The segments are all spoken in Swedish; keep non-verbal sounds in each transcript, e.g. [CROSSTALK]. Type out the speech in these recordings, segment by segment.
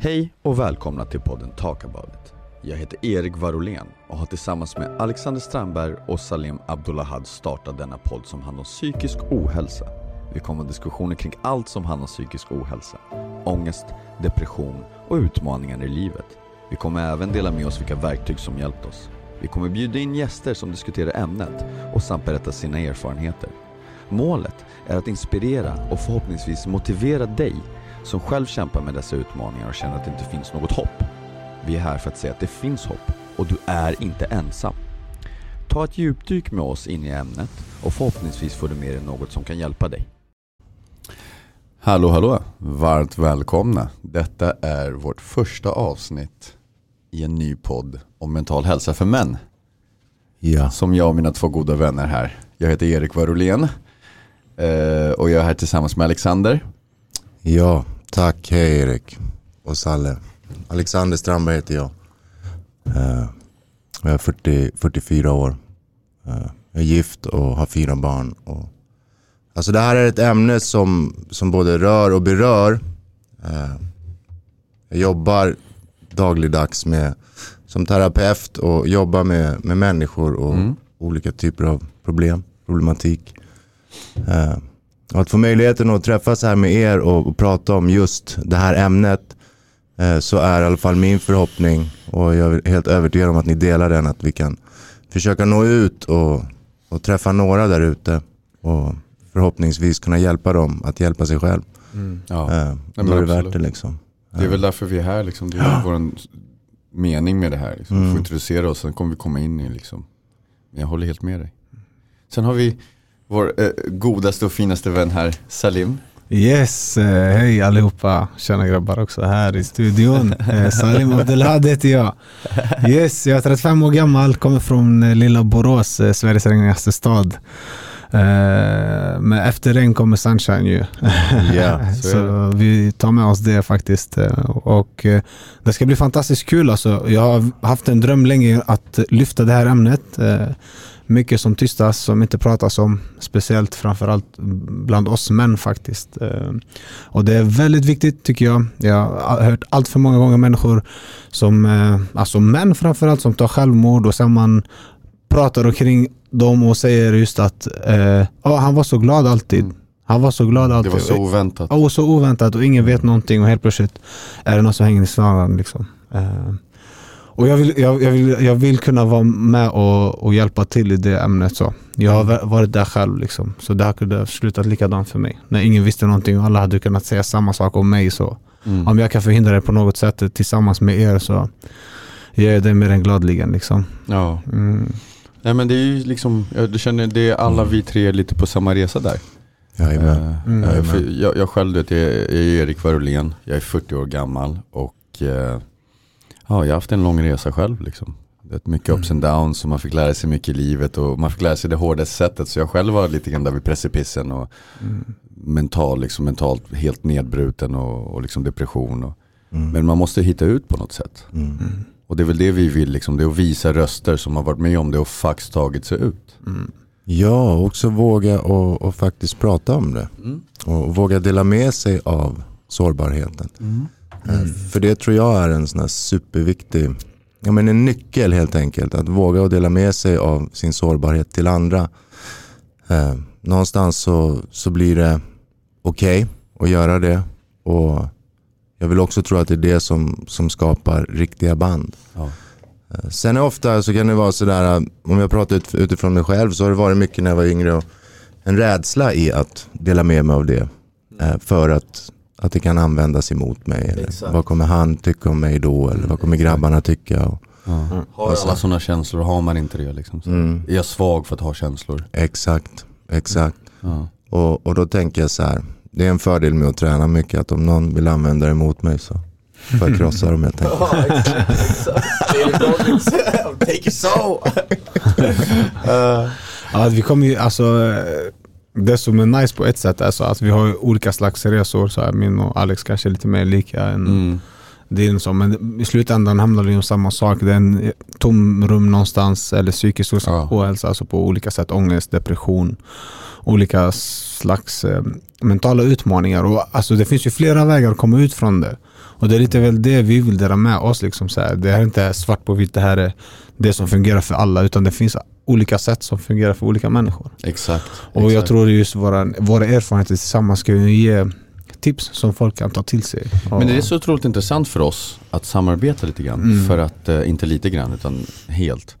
Hej och välkomna till podden Talk about it. Jag heter Erik Varolén och har tillsammans med Alexander Strandberg och Salim Abdullahad startat denna podd som handlar om psykisk ohälsa. Vi kommer ha diskussioner kring allt som handlar om psykisk ohälsa. Ångest, depression och utmaningar i livet. Vi kommer även dela med oss vilka verktyg som hjälpt oss. Vi kommer bjuda in gäster som diskuterar ämnet och samt berätta sina erfarenheter. Målet är att inspirera och förhoppningsvis motivera dig som själv kämpar med dessa utmaningar och känner att det inte finns något hopp. Vi är här för att säga att det finns hopp och du är inte ensam. Ta ett djupdyk med oss in i ämnet och förhoppningsvis får du med dig något som kan hjälpa dig. Hallå hallå, varmt välkomna. Detta är vårt första avsnitt i en ny podd om mental hälsa för män. Ja. Som jag och mina två goda vänner här. Jag heter Erik Varolén eh, och jag är här tillsammans med Alexander. Ja, tack. Hej Erik och Salle. Alexander Strandberg heter jag. Eh, jag är 40, 44 år. Eh, jag är gift och har fyra barn. Och, alltså det här är ett ämne som, som både rör och berör. Eh, jag jobbar dagligdags med, som terapeut och jobbar med, med människor och Mm. olika typer av problem, problematik. Att få möjligheten att träffas här med er och, och prata om just det här ämnet eh, så är i alla fall min förhoppning och jag är helt övertygad om att ni delar den att vi kan försöka nå ut och, och träffa några där ute och förhoppningsvis kunna hjälpa dem att hjälpa sig själv. Ja. Eh, då är det värt det liksom. Det är väl därför vi är här, liksom. det är vår mening med det här. Liksom. Mm. Få introducera oss, sen kommer vi komma in i liksom. Men jag håller helt med dig. Sen har vi vår eh, godaste och finaste vän här, Salim. Yes, eh, hej allihopa. Tjena grabbar också här i studion. Eh, Salim Abdelhad heter jag. Yes, jag är 35 år gammal, kommer från eh, lilla Borås, eh, Sveriges regnigaste stad. Eh, men efter regn kommer sunshine ju. Ja, så [LAUGHS] så vi tar med oss det faktiskt. Och det ska bli fantastiskt kul alltså. Jag har haft en dröm länge att lyfta det här ämnet. Mycket som tystas, som inte pratas om. Speciellt framförallt bland oss män faktiskt. Eh, Och det är väldigt viktigt tycker jag. Jag har hört allt för många gånger människor som, eh, alltså män framförallt, som tar självmord och sen man pratar omkring dem och säger just att eh, "Ja, han var så glad alltid. Mm. Han var så glad Det alltid. var så oväntat. Och så oväntat och ingen vet någonting och helt plötsligt är det någon som hänger i slagen. Liksom. Eh, och jag vill, jag, jag, vill, jag vill kunna vara med och, och hjälpa till i det ämnet. Så. Jag har va- varit där själv. Liksom. Så det här kunde ha slutat likadant för mig. När ingen visste någonting och alla hade kunnat säga samma sak om mig. Så. Mm. Om jag kan förhindra det på något sätt tillsammans med er så gör jag det mer än gladligen. Liksom. Ja. Mm. Nej men det är ju liksom, jag du känner det är alla vi tre lite på samma resa där. Jajamän. Eh, Mm. jag, jag själv vet, jag, är- jag är Erik Varolén, jag är 40 år gammal och eh, ja, jag har haft en lång resa själv. Liksom. Det är mycket ups and downs och man fick lära sig mycket i livet och man fick lära sig det hårdaste sättet. Så jag själv var lite grann där vid precipissen och Mm. mental, liksom, mentalt helt nedbruten och, och liksom depression. Och, Mm. men man måste hitta ut på något sätt. Mm. Och det är väl det vi vill, liksom, det är att visa röster som har varit med om det och faktiskt tagit sig ut. Mm. Ja, och också våga och, och faktiskt prata om det. Mm. Och våga dela med sig av sårbarheten. Eh, För det tror jag är en sån här superviktig, ja men en nyckel helt enkelt. Att våga och dela med sig av sin sårbarhet till andra. Eh, någonstans så, så blir det okej att göra det. Och jag vill också tro att det är det som, som skapar riktiga band. Ja. Eh, Sen är ofta så kan det vara sådär, om jag pratar ut, utifrån mig själv så har det varit mycket när jag var yngre och en rädsla i att dela med mig av det. eh, För att, att det kan användas emot mig. Eller Exakt. vad kommer han tycka om mig då? Eller vad kommer grabbarna tycka? Och, Ja. Har alla sådana känslor, har man inte det liksom. Så mm, Är jag svag för att ha känslor? exakt, exakt. Ja. Och, och då tänker jag så här, det är en fördel med att träna mycket att om någon vill använda det emot mig så får jag krossa dem helt enkelt. [LAUGHS] Take it so! [LAUGHS] Ja, vi kommer ju, alltså, det som är nice på ett sätt är så att vi har olika slags resor. Så här, min och Alex kanske är lite mer lika än Mm. din. Så, men i slutändan hamnar det om samma sak. Det är en tomrum någonstans eller psykisk Ja. ohälsa alltså på olika sätt. Ångest, depression olika slags eh, mentala utmaningar. Och, alltså, det finns ju flera vägar att komma ut från det. Och det är lite väl det vi vill dela med oss. Liksom, så här. Det här är inte svart på vitt, det här är det som fungerar för alla. Utan det finns olika sätt som fungerar för olika människor. Exakt. Och jag exakt. tror just våra, våra erfarenheter tillsammans ska ge tips som folk kan ta till sig. Men det är så otroligt intressant för oss att samarbeta lite grann. Mm. För att, eh, inte lite grann utan helt.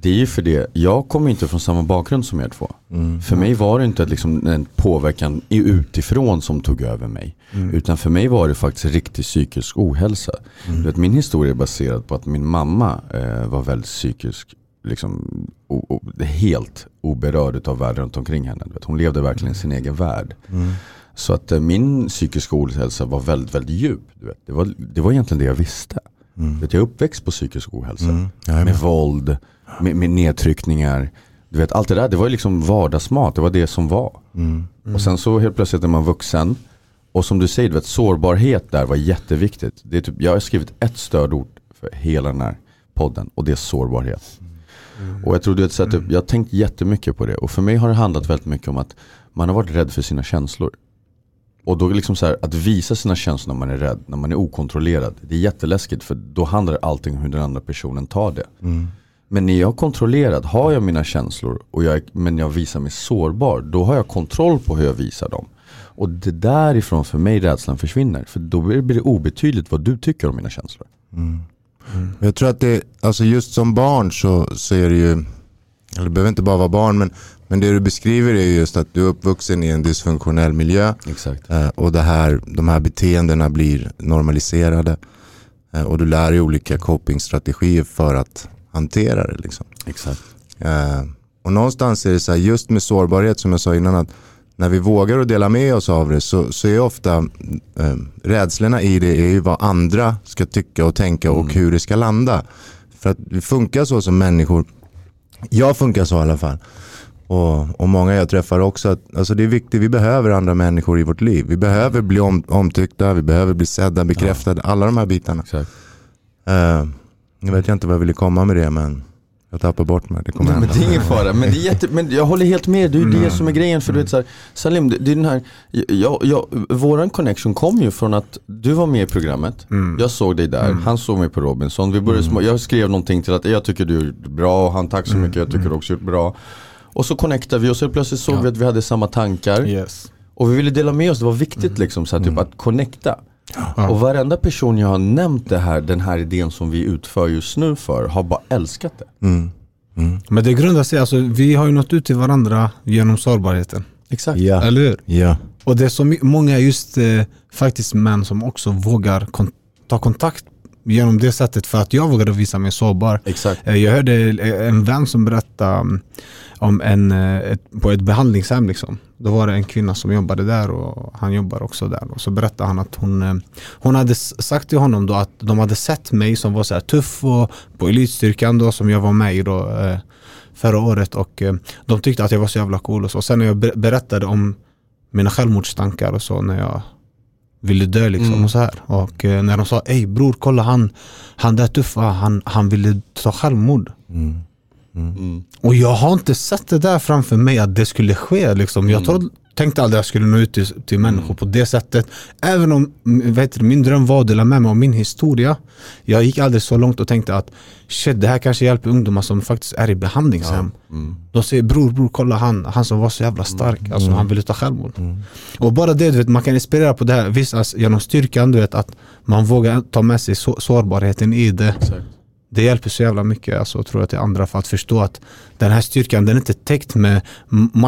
Det är ju för det, jag kommer inte från samma bakgrund som er två. Mm. För mig var det inte liksom en påverkan utifrån som tog över mig. Mm. Utan för mig var det faktiskt riktig psykisk ohälsa. Mm. Du vet, min historia är baserad på att min mamma eh, var väldigt psykisk, liksom, o, o, helt oberörd av världen runt omkring henne. Vet, hon levde verkligen i sin egen värld. Mm. Så att eh, min psykiska ohälsa var väldigt, väldigt djup. Du vet. Det, var, det var egentligen det jag visste. Mm. Vet, jag är uppväxt på psykisk ohälsa. Mm. Med våld, med, med nedtryckningar. Du vet, allt det där, det var ju liksom vardagsmat. Det var det som var. Mm. Och sen så helt plötsligt är man vuxen. Och som du säger, du vet, sårbarhet där var jätteviktigt. Det är typ, jag har skrivit ett stödord för hela den här podden och det är sårbarhet. Och jag tror du vet, så att jag har tänkt jättemycket på det. Och för mig har det handlat väldigt mycket om att man har varit rädd för sina känslor. Och då liksom så här, att visa sina känslor när man är rädd, när man är okontrollerad. Det är jätteläskigt för då handlar allting om hur den andra personen tar det. Mm. Men när jag är kontrollerad, har jag mina känslor och jag, men jag visar mig sårbar, då har jag kontroll på hur jag visar dem. Och det därifrån för mig rädslan försvinner. För då blir det obetydligt vad du tycker om mina känslor. Mm. Jag tror att det, alltså just som barn så, så är det ju, eller det behöver inte bara vara barn, men, men det du beskriver är just att du är uppvuxen i en dysfunktionell miljö Exakt. eh, och det här, de här beteendena blir normaliserade. Eh, och du lär dig olika copingstrategier för att hantera det. Liksom. Exakt. Eh, och någonstans är det så här, just med sårbarhet som jag sa innan, att när vi vågar att dela med oss av det så, så är ofta eh, rädslorna i det är ju vad andra ska tycka och tänka och hur det ska landa. För att vi funkar så som människor. Jag funkar så i alla fall. Och, och många jag träffar också. Att, alltså det är viktigt, vi behöver andra människor i vårt liv. Vi behöver bli om, omtyckta, vi behöver bli sedda, bekräftade. Alla de här bitarna. Exakt. Eh, nu vet jag inte vad jag ville komma med det men jag tappar bort mig. Det kommer Nej, men det är ingen fara, men, det är jätte, men jag håller helt med. Det är ju det som är grejen. För du vet så här, Salim, det, det är den här, jag, jag, våran connection kom ju från att du var med i programmet. Mm. Jag såg dig där, han såg mig på Robinson. Vi började små, jag skrev någonting till att jag tycker du är bra och han tack så mycket, jag tycker du också är bra. Och så connectade vi och så plötsligt såg vi att vi hade samma tankar. Yes. Och vi ville dela med oss, det var viktigt liksom så här, typ att connecta. Ja. Och varenda person jag har nämnt det här, den här idén som vi utför just nu för har bara älskat det. Mm. Mm. Men det grundar sig, alltså, vi har ju nått ut till varandra genom sårbarheten. Exakt. Ja. Eller hur? ja. Och det är så många just eh, faktiskt män som också vågar kon- ta kontakt genom det sättet för att jag vågade visa mig sårbar. Exakt. Eh, Jag hörde eh, en vän som berättade um, om en, eh, ett, på ett behandlingshem. Liksom. Då var det en kvinna som jobbade där och han jobbar också där. Och så berättade han att hon, eh, hon hade sagt till honom då att de hade sett mig som var så tuff och på elitstyrkan då som jag var med i då, eh, förra året. Och de tyckte att jag var så jävla cool och så. Sen när jag ber- berättade om mina självmordstankar och så när jag ville dö liksom Mm. och så här. Och när de sa ey bror kolla han, han där tuffa, han, han ville ta självmord. Mm. Mm. Och jag har inte sett det där framför mig att det skulle ske. Liksom. Jag trodde, tänkte aldrig att jag skulle nå ut till, till människor på det sättet. Även om mm, vet du, min dröm var att dela med mig av min historia. Jag gick aldrig så långt och tänkte att shit, det här kanske hjälper ungdomar som faktiskt är i behandlingshem. Mm. De säger bror, bror kolla han, han som var så jävla stark. Alltså han ville ta självmord. Mm. Och bara det, du vet, man kan inspirera på det här. Visst, alltså, genom styrkan, du vet att man vågar ta med sig så, sårbarheten i det. Exakt. Det hjälper så jävla mycket alltså, tror jag till andra för att förstå att den här styrkan den är inte täckt med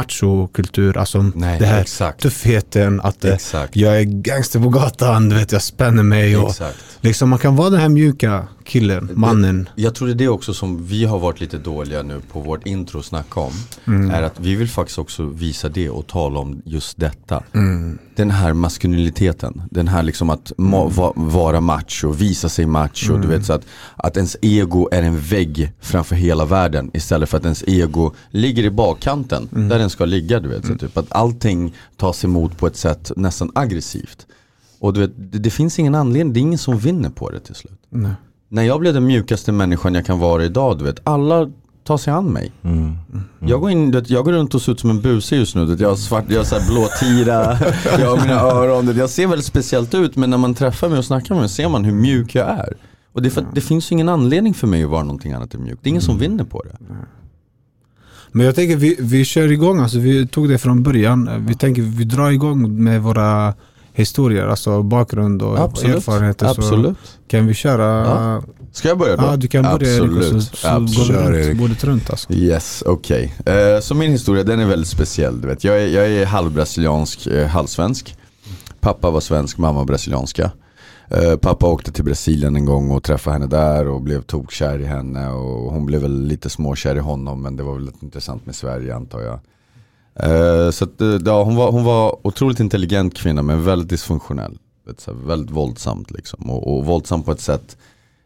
machokultur. Alltså Nej, det här exakt. tuffheten, att eh, Exakt. jag är gangster på gatan, du vet, jag spänner mig. Och, Exakt. liksom, man kan vara den här mjuka killen, mannen. Jag tror det är det också som vi har varit lite dåliga nu på vårt intro snacka om. Mm. Är att vi vill faktiskt också visa det och tala om just detta. Mm. Den här maskuliniteten. Den här liksom att ma- va- vara macho, visa sig macho. Mm. Du vet, så att, att ens ego är en vägg framför hela världen. Istället för att ens ego ligger i bakkanten. Mm. Där den ska ligga. Du vet, så typ att allting tas emot på ett sätt nästan aggressivt. Och du vet, det, det finns ingen anledning, det är ingen som vinner på det till slut. Nej. När jag blev den mjukaste människan jag kan vara idag, du vet, alla ta sig an mig. Mm. Jag, går in, jag går runt och ser ut som en buse just nu. Jag har, svart, jag har så blå tira, [LAUGHS] jag har mina öron. Jag ser väldigt speciellt ut men när man träffar mig och snackar med mig ser man hur mjuk jag är. Och det, är för, det finns ju ingen anledning för mig att vara någonting annat än mjuk. Det är ingen som vinner på det. Men jag tänker vi, vi kör igång, alltså vi tog det från början. Vi tänker vi drar igång med våra historier, alltså bakgrund och erfarenheter. Absolut. Så kan vi köra... Ja. Ska jag börja då? Ja, du kan börja Erik, Absolut. så, så Absolut. går vi runt, Erik. bordet runt alltså. Yes, okej. Eh, så min historia den är väldigt speciell. Du vet. Jag, är, jag är halvbrasiliansk, eh, halvsvensk. Pappa var svensk, mamma brasilianska. Eh, pappa åkte till Brasilien en gång och träffade henne där och blev tokkär i henne. Och hon blev väl lite småkär i honom men det var väl intressant med Sverige antar jag. Eh, så att, eh, ja, hon, var, hon var otroligt intelligent kvinna men väldigt dysfunktionell. Vet, väldigt våldsamt liksom. Och, och våldsam på ett sätt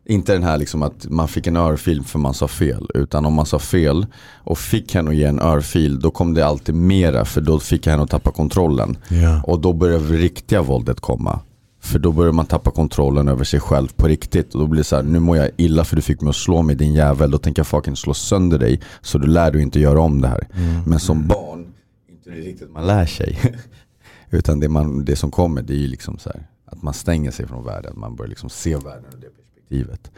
inte den här liksom att man fick en örfil för man sa fel. Utan om man sa fel och fick henne att ge en örfil då kom det alltid mera för då fick jag henne att tappa kontrollen. Ja. Och då började det riktiga våldet komma. För då börjar man tappa kontrollen över sig själv på riktigt. Och då blir det så här, nu mår jag illa för du fick mig att slå mig din jävel. Då tänker jag fucking slå sönder dig. Så du lär dig inte göra om det här. Men som barn, inte riktigt man lär sig. [LAUGHS] Utan det, man, det som kommer det är ju liksom så här, att man stänger sig från världen. Man börjar liksom se världen ur det perspektivet.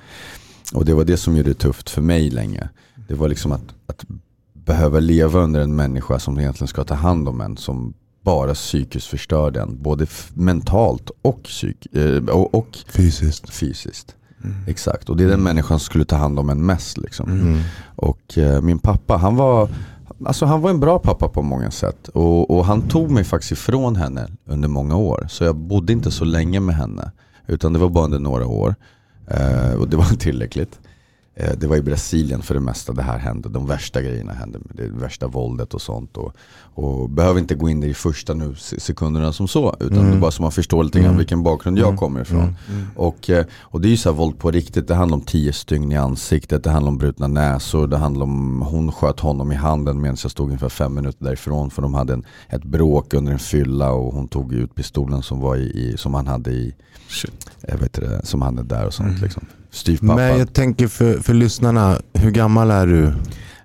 Och det var det som gjorde det tufft för mig länge. Det var liksom att, att behöva leva under en människa som egentligen ska ta hand om en. Som bara psykiskt förstör den. Både mentalt och, psyk, eh, och, och Fysiskt. fysiskt. Exakt, och det är den människan som skulle ta hand om en mest. Liksom. Mm. Och eh, min pappa, han var, alltså han var en bra pappa på många sätt. Och, och han tog mig faktiskt ifrån henne under många år. Så jag bodde inte så länge med henne. Utan det var bara under några år. Eh, och det var [LAUGHS] tillräckligt. Eh, det var i Brasilien för det mesta det här hände. De värsta grejerna hände. Det värsta våldet och sånt. Och, och behöver inte gå in i första nu se- sekunderna som så. Utan Mm. det är bara så man förstår lite grann Mm. vilken bakgrund jag Mm. kommer ifrån. Mm. Och, eh, och det är ju så här våld på riktigt. Det handlar om tio stygn i ansiktet, det handlar om brutna näsor, det handlar om hon sköt honom i handen medan jag stod ungefär fem minuter därifrån för de hade en, ett bråk under en fylla och hon tog ut pistolen som, var i, i, som han hade i, jag vet inte, som han är där och sånt Mm. liksom. Styvpappa. Men jag tänker för, för lyssnarna, hur gammal är du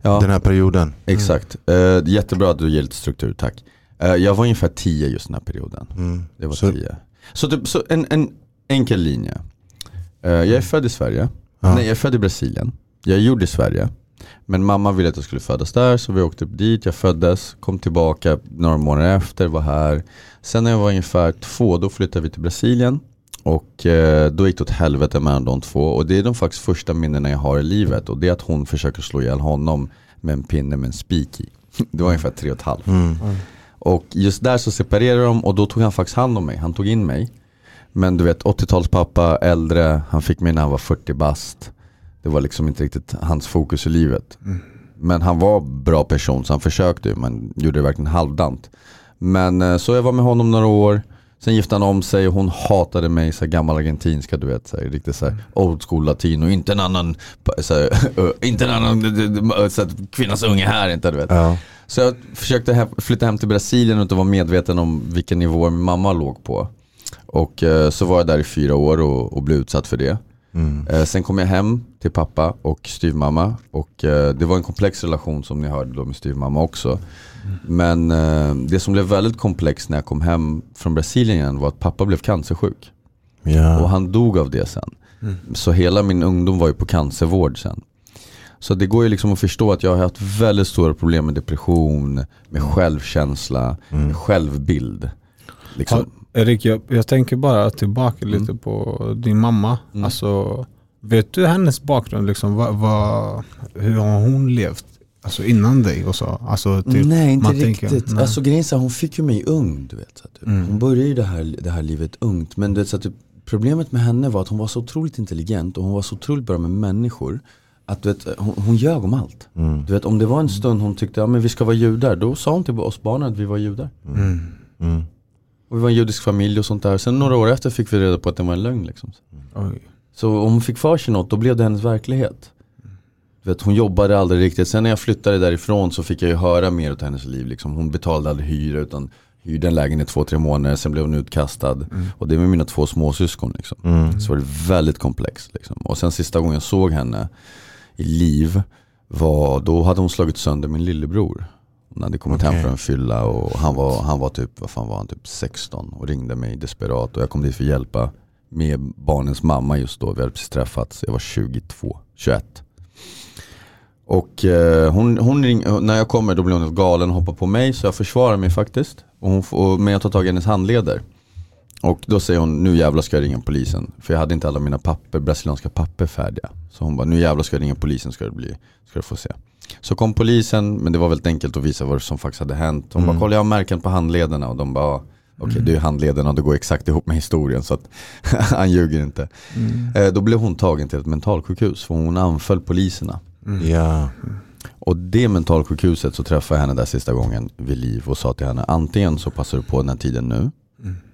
ja, den här perioden? exakt. Eh, jättebra att du ger lite struktur, tack. Eh, jag var ungefär tio just den här perioden. Mm. Det var Så- tio. Så, typ, så en, en enkel linje. Eh, jag är född i Sverige. Ja. Nej, jag är född i Brasilien. Jag är gjord i Sverige. Men mamma ville att jag skulle födas där så vi åkte upp dit. Jag föddes, kom tillbaka några månader efter, var här. Sen när jag var ungefär två då flyttade vi till Brasilien. Och eh, då gick det åt helvete mellan de två. Och det är de faktiskt första minnena jag har i livet. Och det är att hon försöker slå ihjäl honom med en pinne med en spik i. [LAUGHS] Det var ungefär tre och ett halvt. Mm. Och just där så separerade de och då tog han faktiskt hand om mig. Han tog in mig. Men du vet 80-talspappa, äldre, han fick mig när han var 40 bast. Det var liksom inte riktigt hans fokus i livet. Men han var bra person så han försökte ju men gjorde det verkligen halvdant. Men eh, så jag var med honom några år. Sen gifte han om sig och hon hatade mig, så gammal argentinska du vet. Så här, riktigt så här, old school latino, inte en annan, så här, [LAUGHS] inte en annan så här, kvinnas unge här inte du vet. Ja. Så jag försökte hem, flytta hem till Brasilien utan att vara medveten om vilken nivå min mamma låg på. Och eh, så var jag där i fyra år och, och blev utsatt för det. Mm. Eh, sen kom jag hem till pappa och styvmamma och eh, det var en komplex relation som ni hörde då med styvmamma också. Men eh, det som blev väldigt komplext när jag kom hem från Brasilien igen var att pappa blev cancersjuk. Och Ja. han dog av det sen. Så hela min ungdom var ju på cancervård sen. Så det går ju liksom att förstå att jag har haft väldigt stora problem med depression, med självkänsla, Mm. med självbild. Liksom. Ja, Erik, jag, jag tänker bara tillbaka Mm. lite på din mamma. Mm. Alltså, vet du hennes bakgrund? Liksom, vad, vad, hur har hon levt alltså, innan dig? Och så? Alltså, typ, nej inte man riktigt. tänker, nej. Alltså grejen är så här, hon fick ju mig ung. Du vet, så här, typ. Mm. Hon började ju det här, det här livet ungt. Men du vet, så här, typ, problemet med henne var att hon var så otroligt intelligent och hon var så otroligt bra med människor. Att du vet, hon, hon ljög om allt. Mm. Du vet, om det var en stund hon tyckte att ja, vi ska vara judar, då sa hon till oss barnen att vi var judar. Mm. Mm. Och vi var en judisk familj och sånt där. Sen några år efter fick vi reda på att det var en lögn. Liksom. Så om hon fick för sig något, då blev det hennes verklighet. Vet, hon jobbade aldrig riktigt. Sen när jag flyttade därifrån så fick jag ju höra mer av hennes liv. Liksom. Hon betalade aldrig hyra utan hyrde en lägenhet två, tre månader. Sen blev hon utkastad. Och det med mina två småsyskon. Liksom. Mm. Så var det väldigt komplext. Liksom. Och sen sista gången jag såg henne i liv var, då hade hon slagit sönder min lillebror. Hon hade kommit Okej. hem från en fylla och han var, han var typ, vad fan var han, typ 16 och ringde mig desperat och jag kom dit för att hjälpa med barnens mamma just då. Vi hade precis träffats, jag var 22, 21. Och eh, hon, hon ring, när jag kommer då blir hon helt galen och hoppar på mig så jag försvarar mig faktiskt. Och hon, får- men jag tar tag i hennes handleder. Och då säger hon, nu jävlar ska jag ringa polisen. För jag hade inte alla mina papper, brasilianska papper färdiga. Så hon bara, nu jävlar ska jag ringa polisen ska det bli, ska du få se. Så kom polisen, men det var väldigt enkelt att visa vad som faktiskt hade hänt. Hon Mm. bara, kolla jag har märken på handlederna och de bara, "Ah, okej det är handlederna och det går exakt ihop med historien så att [LAUGHS] han ljuger inte. Mm. Eh, då blev hon tagen till ett mentalsjukhus för hon anföll poliserna. Ja. Och det mentalsjukhuset så träffade jag henne där sista gången vid liv och sa till henne antingen så passar du på den här tiden nu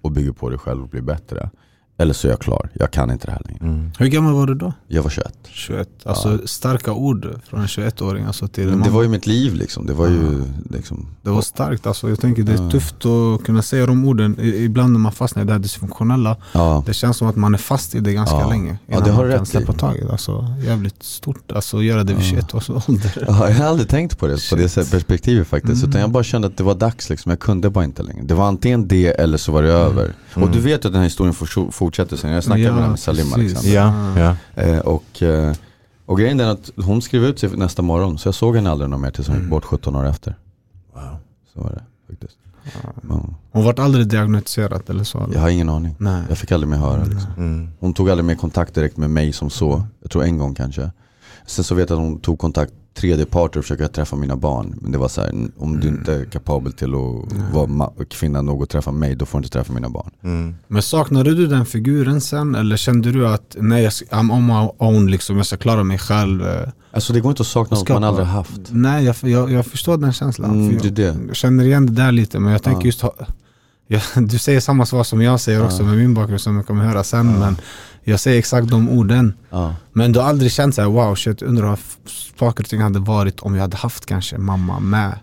och bygger på dig själv och blir bättre. Eller så är jag klar, jag kan inte det här längre. Mm. Hur gammal var du då? Jag var 21. 21. Alltså starka ord från en 21-åring alltså till det var ju mitt liv liksom. Det var ju liksom, Det var starkt alltså. Jag tänker det är Ja. tufft att kunna säga de orden. Ibland när man fastnar i det här dysfunktionella. ja. Det känns som att man är fast i det ganska Ja. länge. Ja, Innan det har man kan släppa taget. Alltså, jävligt stort. Alltså att göra det vid Ja. 21 års ålder. Ja, jag har aldrig tänkt på det på det perspektivet faktiskt. Mm. Utan jag bara kände att det var dags liksom. Jag kunde bara inte längre. Det var antingen det eller så var det över. Mm. Och du vet ju att den här historien for- fortsätter sen. Jag snackade Ja, med, med Salim precis. Alexander. Ja, ja. Eh, och, eh, och grejen är att hon skrev ut sig nästa morgon. Så jag såg henne aldrig någon mer tills hon gick Mm. bort 17 år efter. Wow. Så var det faktiskt. Ja. Hon vart aldrig diagnostiserad eller så? eller? Jag har ingen aning. Nej. Jag fick aldrig mer höra. Liksom. Mm. Hon tog aldrig mer kontakt direkt med mig som så. Jag tror en gång kanske. Sen så vet jag att hon tog kontakt tredje parter och försöka träffa mina barn. Men det var så här, om du inte är kapabel till att vara ma- kvinna nog att träffa mig, då får du inte träffa mina barn. Mm. Men saknade du den figuren sen? Eller kände du att nej, jag ska- I'm on my own, liksom, jag ska klara mig själv? eh, Alltså det går inte att sakna något man aldrig har haft. Nej, jag, jag, jag förstår den känslan. Mm, För det jag, jag känner igen det där lite, men jag tänker Ja. just ha, jag, [LAUGHS] Du säger samma svar som jag säger också med min bakgrund som jag kommer höra sen, men jag säger exakt de orden. Men du har aldrig känt såhär, wow shit, undrar vad saker och ting hade varit om jag hade haft kanske mamma med.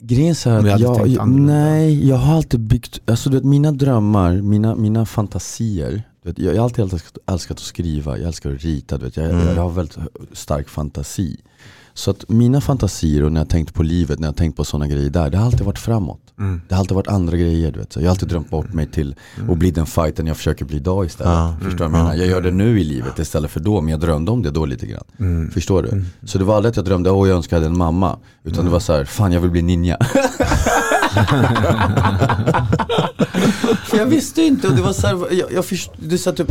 Grejen är jag att jag, jag, nej, jag har alltid byggt, alltså du vet mina drömmar, mina, mina fantasier. Du vet, jag, jag har alltid älskat, älskat att skriva, jag älskar att rita, du vet, jag, Mm. jag har väldigt stark fantasi. Så att mina fantasier och när jag tänkt på livet, när jag tänkt på sådana grejer där, det har alltid varit framåt. Det har alltid varit andra grejer. Du vet. Så jag har alltid drömt bort mig till att bli den fighten jag försöker bli idag istället. Ja. Förstår du vad jag menar? Jag gör det nu i livet istället för då, men jag drömde om det då lite grann. Mm. Förstår du? Så det var aldrig att jag drömde, åh jag önskar jag hade en mamma. Utan det var så här, fan jag vill bli ninja. [LAUGHS] Jag visste inte och det var så här, jag, jag, först, det så typ,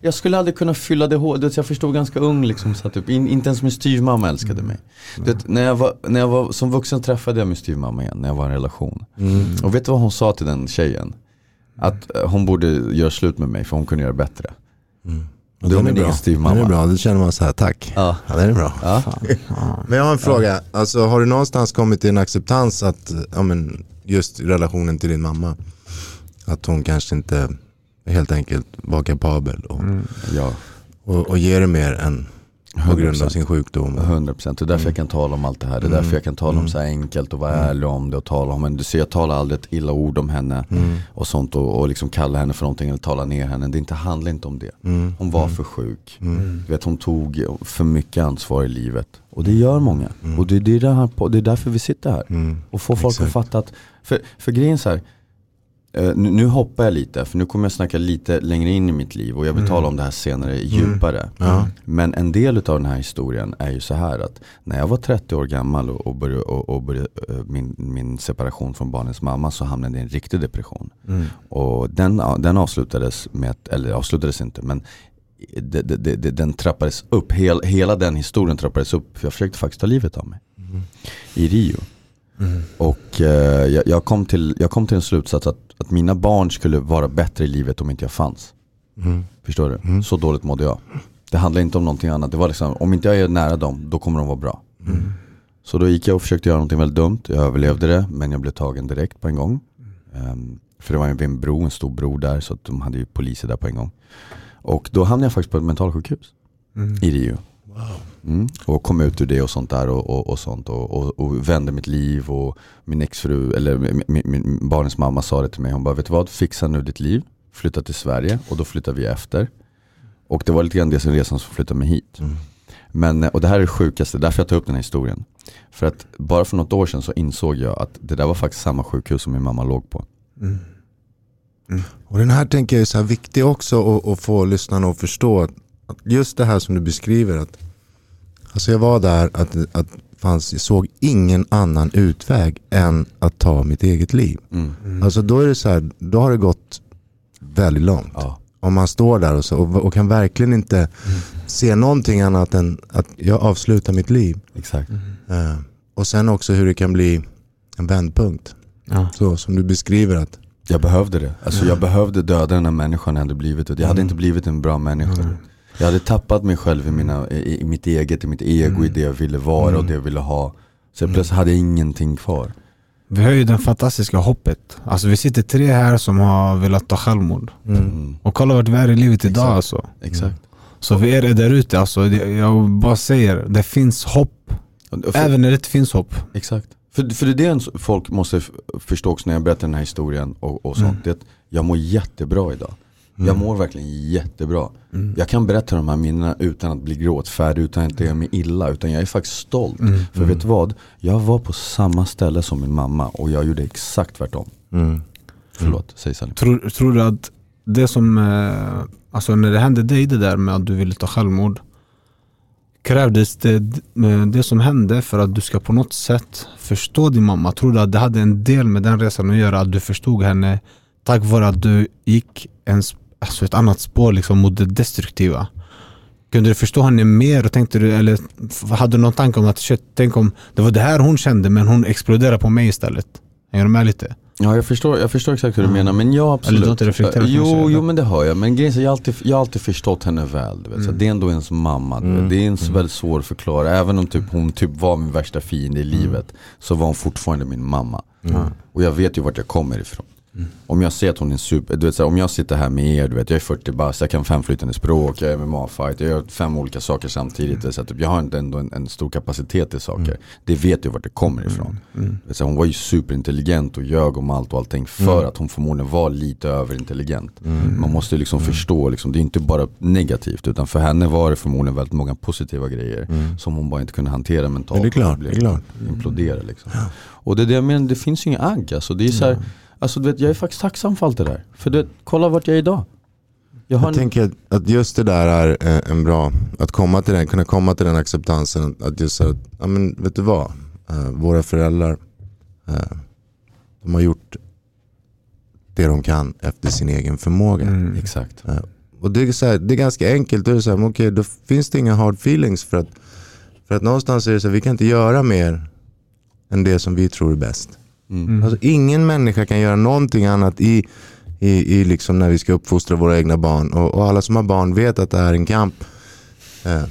jag skulle aldrig kunna fylla det hålet, jag förstod ganska ung liksom, så typ, in, inte ens min styvmamma älskade mig. Du vet, när, jag var, när jag var som vuxen träffade jag min styvmamma igen, när jag var i en relation. Mm. Och vet du vad hon sa till den tjejen? Att eh, hon borde göra slut med mig för hon kunde göra bättre. Mm. Och det var min styvmamma. är bra, då känner man så här, tack. Ja. Ja, det är bra. Ja. [LAUGHS] Men jag har en fråga, alltså, har du någonstans kommit till en acceptans att, ja, men, just relationen till din mamma, att hon kanske inte helt enkelt var kapabel och, Mm. ja. och, och ger det mer än på grund av 100%. sin sjukdom? 100% det är därför jag kan tala om allt det här. Det är därför jag kan tala om så här enkelt och vara ärlig om det och tala om henne. Du ser jag talar aldrig ett illa ord om henne Mm. och sånt och, och liksom kalla henne för någonting eller tala ner henne. Det inte, handlar inte om det. Mm. Hon var för sjuk. Mm. Du vet, hon tog för mycket ansvar i livet. Och det gör många. Och det, det, är det, här, på- det är därför vi sitter här. Mm. Och få folk Exakt. att fatta att, för, för grejen är så här, eh, nu, nu hoppar jag lite, för nu kommer jag snacka lite längre in i mitt liv och jag vill tala om det här senare djupare. Ja. Men en del av den här historien är ju så här att när jag var 30 år gammal och, och började, och, och började eh, min, min separation från barnens mamma så hamnade jag i en riktig depression. Mm. Och den, den avslutades med, eller avslutades inte, men det, det, det, det, den trappades upp, Hel, hela den historien trappades upp. För jag försökte faktiskt ta livet av mig. I Rio. Och eh, jag, jag, kom till, jag kom till en slutsats att, att mina barn skulle vara bättre i livet om inte jag fanns. Mm. Förstår du? Så dåligt mådde jag. Det handlar inte om någonting annat. Det var liksom, om inte jag är nära dem, då kommer de vara bra. Så då gick jag och försökte göra någonting väldigt dumt. Jag överlevde det, men jag blev tagen direkt på en gång. Ehm, för det var en, vid en bro, en stor bro där, så att de hade ju poliser där på en gång. Och då hamnade jag faktiskt på ett mentalsjukhus i Rio. Mm. Och kom ut ur det och sånt där och, och, och sånt och, och, vände mitt liv och min exfru, eller min, min, barnens mamma sa det till mig. Hon bara, vet du vad? Fixa nu ditt liv, flytta till Sverige och då flyttar vi efter. Och det var lite grann det som resan som flyttade mig hit. Mm. Men, eh, och det här är det sjukaste, därför jag tar upp den här historien. För att bara för något år sedan så insåg jag att det där var faktiskt samma sjukhus som min mamma låg på. Mm. Och den här tänker jag är så här viktig också att, att få lyssnarna att förstå. Att, att just det här som du beskriver. Att, alltså jag var där, att, att fanns, jag såg ingen annan utväg än att ta mitt eget liv. Mm. Alltså då är det så här, då har det gått väldigt långt. Ja. Om man står där och, så, och, och kan verkligen inte se någonting annat än att jag avslutar mitt liv. Exakt. Eh, och sen också hur det kan bli en vändpunkt. Ja. Så som du beskriver att Jag behövde det. Alltså jag behövde döda den här människan jag hade blivit. Jag hade inte blivit en bra människa. Jag hade tappat mig själv i, mina, i, i mitt eget, i mitt ego, i det jag ville vara och det jag ville ha. Så jag plötsligt hade jag ingenting kvar. Vi har ju det fantastiska hoppet. Alltså vi sitter tre här som har velat ta självmord. Mm. Och kolla vart vi är i livet idag Exakt. alltså. Exakt. Så vi är där ute alltså. Jag bara säger, det finns hopp. För- Även när det inte finns hopp. Exakt. För, för det är det folk måste förstå också när jag berättar den här historien och, och sånt. Mm. Det är att jag mår jättebra idag. Jag mår verkligen jättebra. Mm. Jag kan berätta de här minnena utan att bli gråtfärdig, utan att det gör mig illa. Utan jag är faktiskt stolt. Mm. För vet du vad? Jag var på samma ställe som min mamma och jag gjorde exakt tvärtom. mm, Förlåt, säg Salim. Tror, tror du att det som, eh, alltså när det hände dig det där med att du ville ta självmord. Krävdes det eh, det som hände för att du ska på något sätt förstå din mamma? Tror du att det hade en del med den resan att göra? Att du förstod henne tack vare att du gick en, alltså ett annat spår liksom mot det destruktiva? Kunde du förstå henne mer och tänkte du, eller hade du någon tanke om att shit, tänk om det var det här hon kände men hon exploderade på mig istället? Hänger du med lite? Ja jag förstår, jag förstår exakt hur du menar men ja absolut. Eller du har inte reflekterat jo, kanske, jo men det har jag. Men grejen är, jag har alltid, jag har alltid förstått henne väl. Du vet. Så det är ändå ens mamma. Vet. Det är ens väldigt svårt att förklara. Även om typ, hon typ var min värsta fiende i livet. Så var hon fortfarande min mamma. Och jag vet ju vart jag kommer ifrån. Om jag ser att hon är en super, du vet, så här, om jag sitter här med er, du vet, jag är 40 bast, jag kan fem flytande språk, jag är MMA-fight, jag gör fem olika saker samtidigt. Så att, typ, jag har inte ändå en, en stor kapacitet till saker. Det vet jag vart det kommer ifrån. Du vet, så här, hon var ju superintelligent och ljög om allt och allting för att hon förmodligen var lite överintelligent. Man måste ju liksom förstå, liksom, det är inte bara negativt utan för henne var det förmodligen väldigt många positiva grejer som hon bara inte kunde hantera mentalt. Men det är klart, det är klart. implodera liksom. Och det är det jag menar, det finns ju inga agg alltså. Det är så här, alltså du vet, jag är faktiskt tacksam för allt det där. För det, kolla vart jag är idag. Jag har Jag en, tänker att- just det där är eh, en bra, att komma till den, kunna komma till den acceptansen. Att just att, ja men vet du vad? Eh, våra föräldrar, eh, de har gjort det de kan efter sin egen förmåga. Mm. exakt. Eh, och det är, så här, det är ganska enkelt. Då, är det så här, men okej, då finns det inga hard feelings. För att, för att någonstans är det så här, vi kan inte göra mer än det som vi tror är bäst. Mm. Alltså, ingen människa kan göra någonting annat i, i, i liksom när vi ska uppfostra våra egna barn. Och, och alla som har barn vet att det är en kamp. Eh,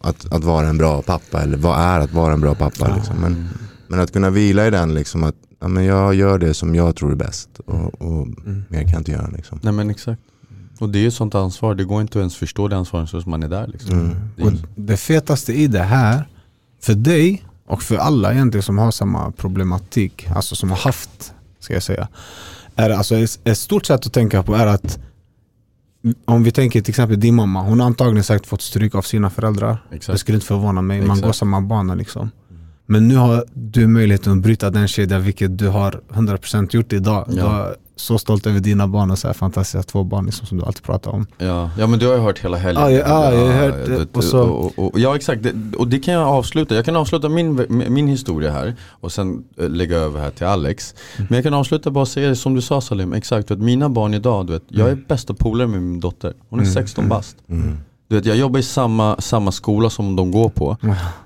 att, att vara en bra pappa. Eller vad är att vara en bra pappa. Liksom. Men, men att kunna vila i den. Liksom, att ja, men jag gör det som jag tror är bäst. Och, och mer kan jag inte göra. Liksom. Nej men exakt. Och det är ju ett sånt ansvar, det går inte att ens förstå det ansvaret så som man är där liksom. Mm. Det är, Och det fetaste i det här, för dig och för alla egentligen som har samma problematik, alltså som har haft, ska jag säga, är alltså ett, ett stort sätt att tänka på är att om vi tänker till exempel din mamma, hon har antagligen säkert fått stryk av sina föräldrar. Det exakt. skulle inte förvåna mig, man Exakt. går samma bana liksom. Men nu har du möjligheten att bryta den kedjan, vilket du har 100% gjort idag. Ja. är så stolt över dina barn och så här fantastiska två barn liksom, som du alltid pratar om. Ja, ja men du har ju hört hela helgen. Ja, ja, ja, jag har hört det. det- Och så- och, och, ja exakt, det, och det kan jag avsluta. Jag kan avsluta min, min historia här och sen eh, lägga över här till Alex. Mm. Men jag kan avsluta bara säga som du sa Salim, exakt. Att mina barn idag, du vet, jag Mm. är bästa polare med min dotter. Hon är 16 bast. Mm. Du vet, jag jobbar i samma, samma skola som de går på.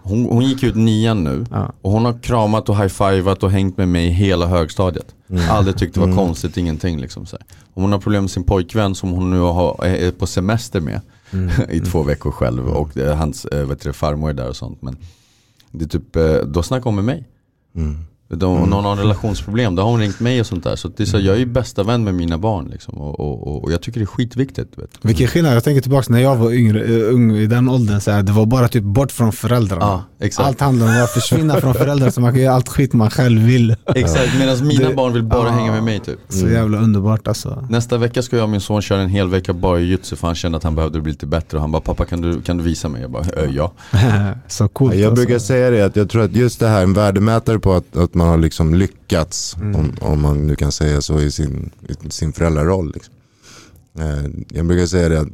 Hon, hon gick ut nian nu Ja. och hon har kramat och high-fivat och hängt med mig hela högstadiet. Aldrig tyckt det var konstigt, ingenting liksom. Så. Om hon har problem med sin pojkvän som hon nu har, är på semester med [LAUGHS] i två veckor själv och är hans eh, vet du, farmor är där och sånt. Men det är typ, eh, då snackar hon med mig. Mm. De, om någon har relationsproblem, då har hon ringt mig och sånt där. Så det är så, jag är ju bästa vän med mina barn liksom. och, och, och, och jag tycker det är skitviktigt. Vet. du. Vilken skillnad, jag tänker tillbaka när jag var yngre, eh, ung i den åldern, så här, det var bara typ bort från föräldrarna. Ja, exakt. Allt handlar om att försvinna från föräldrar så man kan göra allt skit man själv vill. Exakt, medan mina Det- barn vill bara Ja. hänga med mig typ. Så jävla underbart alltså. Nästa vecka ska jag och min son köra en hel vecka bara jujutsu för han kände att han behövde bli lite bättre och han bara pappa kan du, kan du visa mig? Jag bara "Ö, ja. [LAUGHS] så coolt Jag alltså. brukar säga det, att jag tror att just det här, en värdemätare på att, att man har liksom lyckats, om, om man nu kan säga så i sin, i sin föräldraroll. Liksom. Eh, Jag brukar säga det att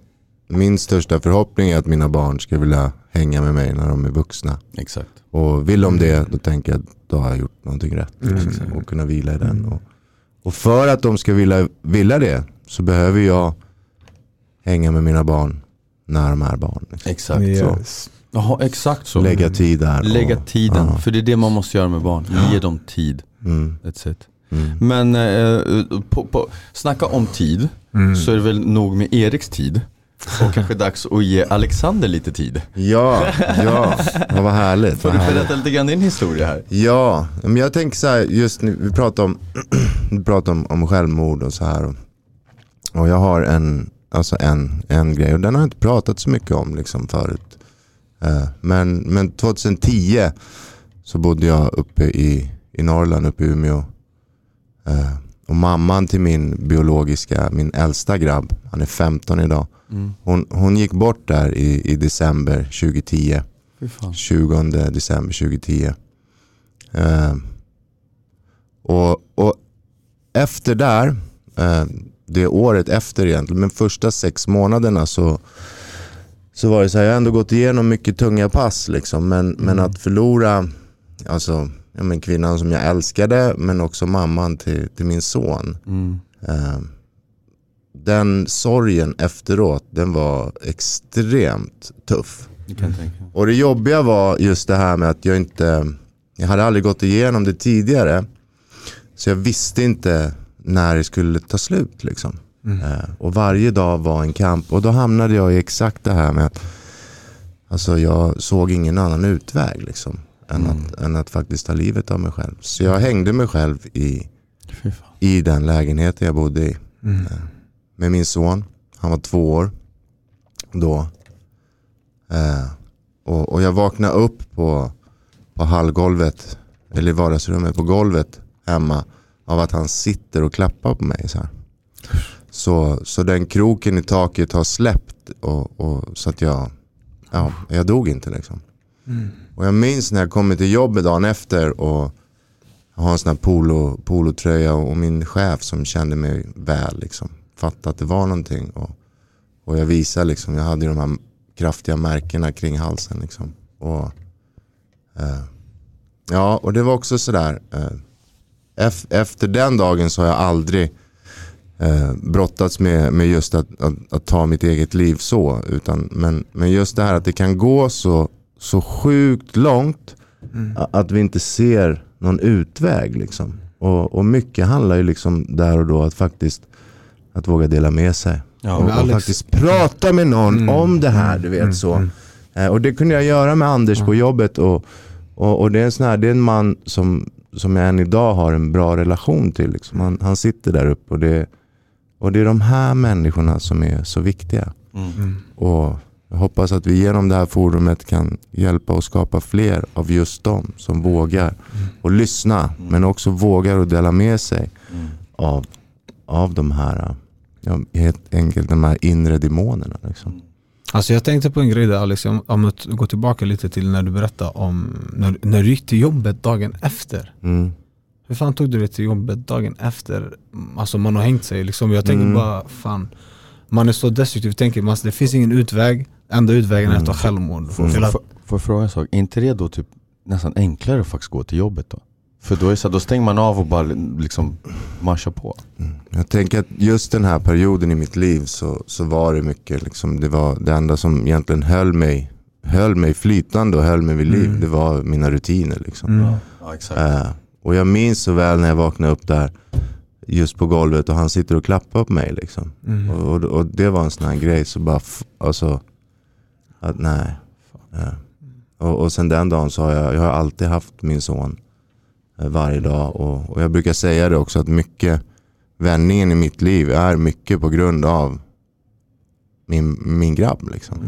min största förhoppning är att mina barn ska vilja hänga med mig när de är vuxna. Exakt. Och vill de det, då tänker jag att då har jag gjort någonting rätt. Mm. Liksom, och kunna vila i den. Och, och för att de ska vilja, vilja det så behöver jag hänga med mina barn när de är barn. Liksom. Exakt så. Jaha, exakt så. Lägga tid där. och- Lägga tiden, Ja. för det är det man måste göra med barn. Ge dem tid. Mm, That's it. mm. Men eh, på, på, snacka om tid, Mm. så är det väl nog med Eriks tid. Och kanske dags att ge Alexander lite tid. Ja, ja, ja vad härligt. Får du berätta lite grann din historia här? Ja, men jag tänker så här, just nu, vi pratar om, vi [CLEARS THROAT] pratar om, om självmord och så här. Och, och jag har en, alltså en, en grej och den har jag inte pratat så mycket om liksom förut. Eh, men, men 2010 så bodde jag uppe i, i Norrland, uppe i Umeå. Eh, och mamman till min biologiska, min äldsta grabb, han är 15 idag. Hon, hon gick bort där i, i december 2010. Fy fan. 20 december 2010. Eh, och, och efter där, eh, det året efter egentligen, men första sex månaderna så, så var det så här, jag har ändå gått igenom mycket tunga pass liksom, men, men att förlora alltså, ja, men kvinnan som jag älskade men också mamman till, till min son. Mm. Eh, den sorgen efteråt, den var extremt tuff. Och det jobbiga var just det här med att jag inte, jag hade aldrig gått igenom det tidigare. Så jag visste inte när det skulle ta slut liksom. Eh, och varje dag var en kamp och då hamnade jag i exakt det här med att alltså jag såg ingen annan utväg liksom. Än, att, än att faktiskt ta livet av mig själv. Så jag hängde mig själv i, i den lägenheten jag bodde i. Mm. Eh, Med min son, han var två år då. Eh, och, och jag vaknade upp på, på hallgolvet, eller i vardagsrummet på golvet hemma av att han sitter och klappar på mig. Så, här. Så, så den kroken i taket har släppt och, och, så att jag, ja, jag dog inte liksom. Och jag minns när jag kom till jobbet dagen efter och har en sån här polo, polotröja och, och min chef som kände mig väl liksom, fattade att det var någonting. Och, och jag visade liksom, jag hade ju de här kraftiga märkena kring halsen liksom. Och, eh, ja, och det var också sådär, eh, ef, efter den dagen så har jag aldrig eh, brottats med, med just att, att, att ta mitt eget liv så. Utan, men, men just det här att det kan gå så, så sjukt långt a- att vi inte ser någon utväg. Liksom. Och, och mycket handlar ju liksom där och då att faktiskt att våga dela med sig. Ja, och, men och Alex- faktiskt prata med någon Mm. om det här, du vet Mm. så. Mm. Eh, och det kunde jag göra med Anders på jobbet. Och, och, och det, är en sån här, det är en man som, som jag än idag har en bra relation till. Liksom. Han, han sitter där uppe och det, och det är de här människorna som är så viktiga. Mm. Och jag hoppas att vi genom det här forumet kan hjälpa och skapa fler av just dem som vågar och lyssna men också vågar och dela med sig Mm. av, av de här, ja, helt enkelt de här inre demonerna. Liksom. Alltså jag tänkte på en grej där Alex, om, om att gå tillbaka lite till när du berättade om när, när du gick till jobbet dagen efter. Mm. Hur fan tog du dig till jobbet dagen efter? Alltså man har hängt sig liksom. Jag tänker Mm. bara, fan. Man är så destruktiv, tänker man, det finns ingen utväg. Enda utvägen är att ta självmord. Mm. Till att, Får jag fråga en sak? Är inte det då typ nästan enklare att faktiskt gå till jobbet då? För då, är så, då stänger man av och bara liksom marschar på. Jag tänker att just den här perioden i mitt liv så, så var det mycket, liksom, det var det enda som egentligen höll mig, höll mig flytande och höll mig vid liv. Mm. Det var mina rutiner. Liksom. mm. Ja exakt. Eh, och jag minns så väl när jag vaknade upp där just på golvet och han sitter och klappar på mig. Liksom. Mm. Och, och, och det var en sån här grej så bara, alltså, att nej. Eh, och, och sen den dagen så har jag, jag har alltid haft min son eh, varje dag. Och, och jag brukar säga det också att mycket, vändningen i mitt liv är mycket på grund av min, min grabb. Liksom.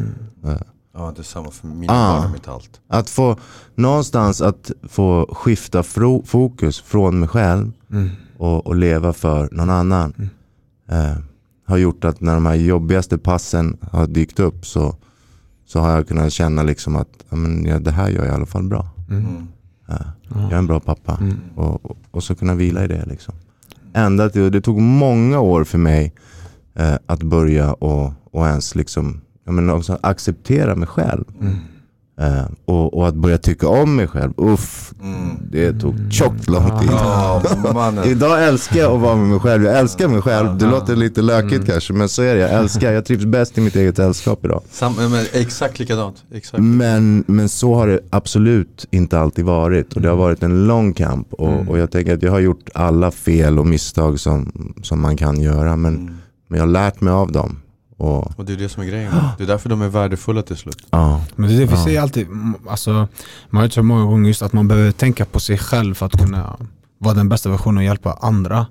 Eh, Ja, det är samma för mina Ah. barn mitt allt. Att få någonstans att få skifta fro, fokus från mig själv Mm. och, och leva för någon annan. Eh, har gjort att när de här jobbigaste passen har dykt upp så, så har jag kunnat känna liksom att ja, men, ja, det här gör jag i alla fall bra. Mm. Eh, jag är en bra pappa. Mm. Och, och, och så kunna vila i det. Liksom. Ända till, det tog många år för mig eh, att börja och, och ens liksom, ja, men också acceptera mig själv. Mm. Eh, och, och att börja tycka om mig själv. Uff, det tog tjockt lång tid. Mannen. Idag älskar jag att vara med mig själv. Jag älskar mig själv. Det låter lite lökigt kanske men så är det. Jag älskar, jag trivs bäst i mitt eget sällskap idag. Sam, men exakt likadant. Exakt. Men, men så har det absolut inte alltid varit. Och det har varit en lång kamp. Och, och jag tänker att jag har gjort alla fel och misstag som, som man kan göra. Men, Mm. men jag har lärt mig av dem. Och, Och det är det som är grejen. Det är därför de är värdefulla till slut. ja. Men det är det vi Ja. säger alltid, alltså, man har så många gånger just att man behöver tänka på sig själv för att kunna vara den bästa versionen och hjälpa andra.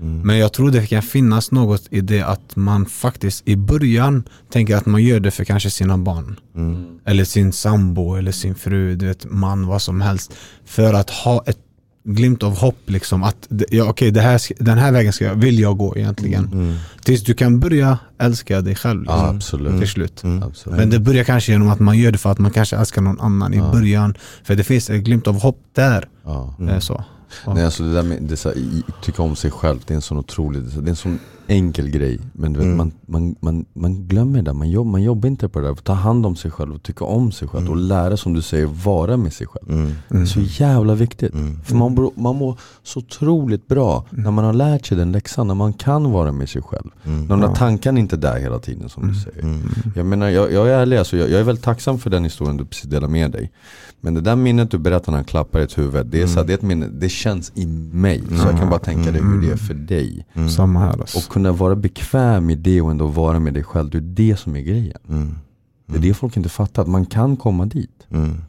Mm. Men jag tror det kan finnas något i det att man faktiskt i början tänker att man gör det för kanske sina barn. Mm. Eller sin sambo eller sin fru, du vet, man, vad som helst. För att ha ett glimt av hopp liksom att ja, okej, det här, den här vägen ska jag, vill jag gå egentligen. Mm. Tills du kan börja älska dig själv liksom, Ja, absolut. till slut. Mm. absolut. Men det börjar kanske genom att man gör det för att man kanske älskar någon annan i början. För det finns ett glimt av hopp där. Ja. Eh, Så. Ja. Nej, alltså det där med det är så här, i- tycka om sig själv, det är en sån otrolig, det är en sån enkel grej. Men du vet, Mm. man, man, man, man glömmer det, man, jobb, man jobbar inte på det där. Ta hand om sig själv och tycka om sig själv och lära som du säger, vara med sig själv. Mm. Det är så jävla viktigt. Mm. För man, man mår så otroligt bra när man har lärt sig den läxan, när man kan vara med sig själv. Mm. När de där tankarna inte är där hela tiden som du säger. Mm. Jag menar, jag, jag är ärlig, alltså, jag, jag är väldigt tacksam för den historien du precis delade med dig. Men det där minnet du berättar när han klappar i ett huvud, det är, så här, det är ett minne, det känns i mig. Så jag kan bara tänka dig hur det är för dig. Samma här alltså. Och kunna vara bekväm i det och ändå vara med dig själv, det är det som är grejen. Mm. Det är det folk inte fattar, att man kan komma dit. Mm.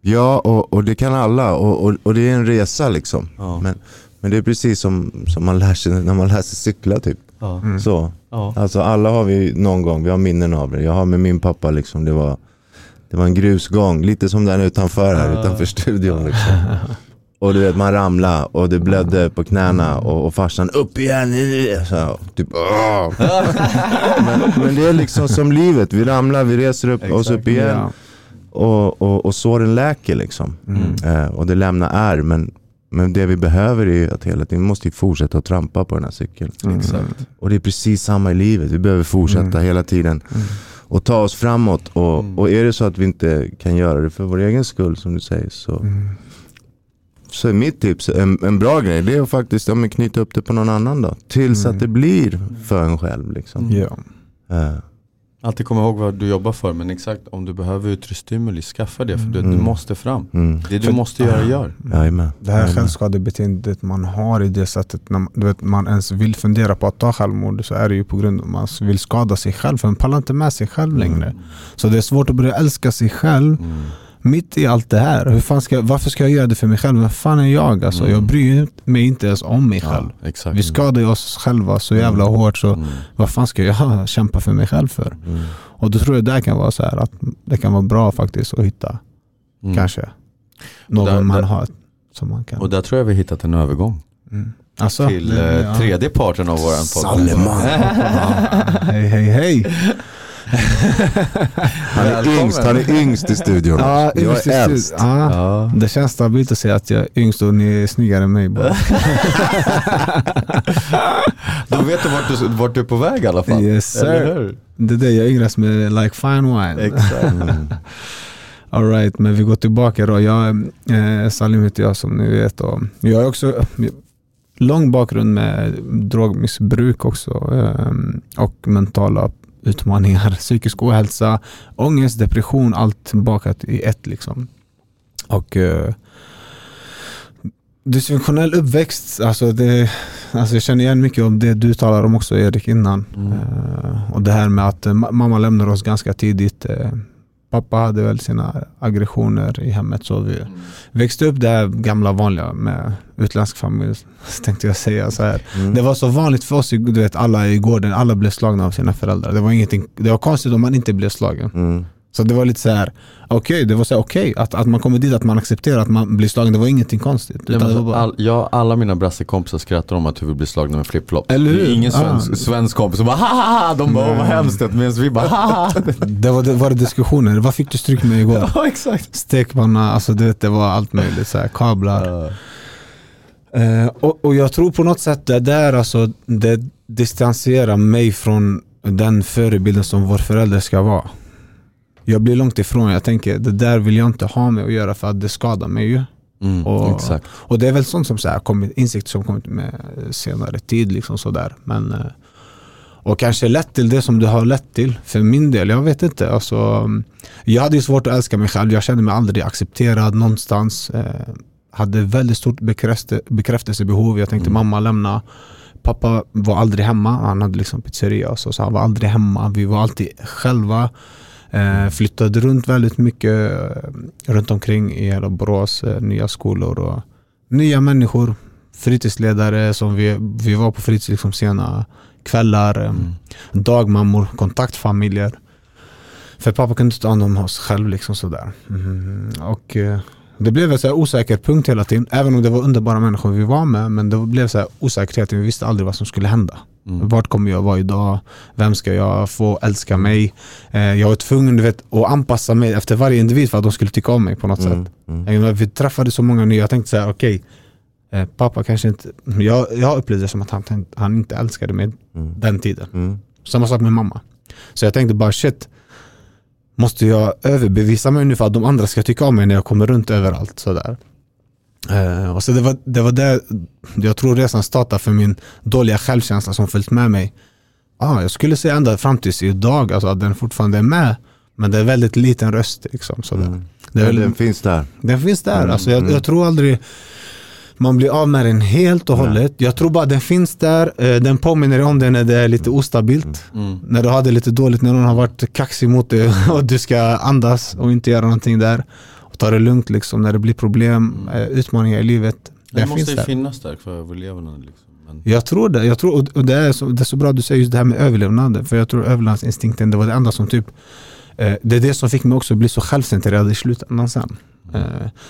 Ja, och, och det kan alla. Och, och, och det är en resa liksom. Ja. Men, men det är precis som, som man lär sig när man lär sig cykla typ. Ja. Så. Ja. Alltså alla har vi någon gång, vi har minnen av det. Jag har med min pappa liksom, det var, det var en grusgång. Lite som den utanför här, utanför studion liksom. [LAUGHS] Och du vet man ramlade och det blödde på knäna och, och farsan upp igen. Så, typ, "Åh." [LAUGHS] men, men det är liksom som livet, vi ramlar, vi reser upp oss upp igen. Ja. Och, och, och såren läker liksom. Eh, och det lämnar ärr. Men, men det vi behöver är ju att hela tiden, vi måste ju fortsätta att trampa på den här cykeln. Exakt. Och det är precis samma i livet. Vi behöver fortsätta hela tiden. Och ta oss framåt. Och, och är det så att vi inte kan göra det för vår egen skull som du säger. Så, så är mitt tips, en, en bra grej, det är att faktiskt ja, men knyta upp det på någon annan då. Tills att det blir för en själv. Liksom. Ja. Eh, Alltid komma ihåg vad du jobbar för, men exakt om du behöver yttre stimuli, skaffa det. För du, du måste fram. mm. Det du måste göra, gör. Jajamän. Det här självskadebeteendet man har i det sättet när man, du vet, man ens vill fundera på att ta självmord så är det ju på grund av att man vill skada sig själv för man pallar inte med sig själv längre. Så det är svårt att börja älska sig själv mitt i allt det här. Hur fan ska, varför ska jag göra det för mig själv? Vem fan är jag? Alltså, Jag bryr mig inte ens om mig själv. Ja. Vi skadar ju oss själva så jävla hårt så Mm. vad fan ska jag [LAUGHS] kämpa för mig själv för? Mm. Och då tror jag det kan vara så här att det kan vara bra faktiskt att hitta Mm. kanske någon där- man där- har som man kan. Och där tror jag vi hittat en övergång Mm. Alltså, till det- eh, ja. tredje parten av våran podd. Salleman. [LAUGHS] Hej hej hej! Han är yngst, han är yngst i studion. Ja, jag är äldst. ja, Ja. Det känns stabilt att säga att jag är yngst och ni är snyggare än mig bara. [LAUGHS] Då vet du vart, du vart du är på väg i alla fall. Yes, sir. Eller hur? Det är det jag yngras med like fine wine. Exakt. [LAUGHS] Mm. Alright, men vi går tillbaka då. Jag, eh, Salim heter jag som ni vet. Och jag har också lång bakgrund med drogmissbruk också. Eh, och mentala utmaningar, [LAUGHS] psykisk ohälsa, ångest, depression, allt bakat i ett liksom. Och eh, dysfunktionell uppväxt, alltså, det, alltså jag känner igen mycket av det du talar om också Erik innan. Mm. Eh, och det här med att eh, ma- mamma lämnar oss ganska tidigt. Pappa hade väl sina aggressioner i hemmet så vi växte upp det gamla vanliga med utländsk familj, [LAUGHS] tänkte jag säga så här. Mm. Det var så vanligt för oss, du vet alla i gården, alla blev slagna av sina föräldrar. Det var, ingenting, det var konstigt om man inte blev slagen. Mm. Så det var lite så här, okej, det var så här, okej att, att man kommer dit, att man accepterar att man blir slagen, det var ingenting konstigt. Ja, det men bara, all, jag, alla mina brassekompisar skrattar om att huvud blir slagna med flipflop. Eller hur? Det är ingen Ah. svensk, svensk kompis som bara ha de bara vad hemskt medan vi bara ha [LAUGHS] det var, det var det diskussioner, vad fick du stryk med igår? [LAUGHS] Ja exakt. Stekpanna, alltså du vet, det var allt möjligt, så här, kablar. Eh, och, och jag tror på något sätt det där alltså, det distanserar mig från den förebilden som vår förälder ska vara. Jag blir långt ifrån, jag tänker det där vill jag inte ha med att göra för att det skadar mig ju. Mm, Och- exakt. Och det är väl sånt som så här, kommit, insikt som kommit med senare tid. Liksom sådär. Men, eh, och kanske lett till det som det har lett till. För min del, jag vet inte. Alltså, jag hade ju svårt att älska mig själv. Jag kände mig aldrig accepterad någonstans. Eh, hade väldigt stort bekräfte, bekräftelsebehov. Jag tänkte Mm. mamma lämna. Pappa var aldrig hemma. Han hade liksom pizzeria och så, så han var aldrig hemma. Vi var alltid själva. Eh, flyttade runt väldigt mycket eh, runt omkring i hela Borås. Eh, nya skolor och nya människor. Fritidsledare som vi, vi var på fritids liksom sena kvällar. Eh, Mm. Dagmammor, kontaktfamiljer. För pappa kunde inte ta hand om oss själv liksom sådär. Mm. Och det blev en så osäker punkt hela tiden. Även om det var underbara människor vi var med. Men det blev så här osäkerhet. Vi visste aldrig vad som skulle hända. Mm. Vart kommer jag vara idag? Vem ska jag få älska mig? Eh, jag var tvungen du vet, att anpassa mig efter varje individ för att de skulle tycka om mig på något Mm. sätt. Mm. Vi träffade så många nya, jag tänkte så här, okej, eh, pappa kanske inte, jag, jag upplevde det som att han, han inte älskade mig Mm. den tiden. Mm. Samma sak med mamma. Så jag tänkte bara shit, måste jag överbevisa mig nu för att de andra ska tycka om mig när jag kommer runt överallt sådär. Eh, och så det var, det var där jag tror resan startade för min dåliga självkänsla som följt med mig. Ah, jag skulle säga ända fram tills idag, alltså att den fortfarande är med. Men det är väldigt liten röst liksom. Sådär. Mm. Det är den finns där. den finns där. Mm, Alltså jag, mm. jag tror aldrig man blir av med den helt och Nej. hållet. Jag tror bara den finns där. Eh, Den påminner om det när det är lite ostabilt. Mm. När du har det lite dåligt, när någon har varit kaxig mot dig [LAUGHS] och du ska andas och inte göra någonting där. Och ta det lugnt liksom när det blir problem, eh, utmaningar i livet. Det Den måste finns ju där. finnas där för överlevnaden. Liksom. Men, Jag tror det. Jag tror, och- det, är så, det är så bra att du säger just det här med överlevnad. För jag tror överlevnadsinstinkten, det var det enda som typ eh, Det är det som fick mig också bli så självcentrerad i slutändan sen. Eh,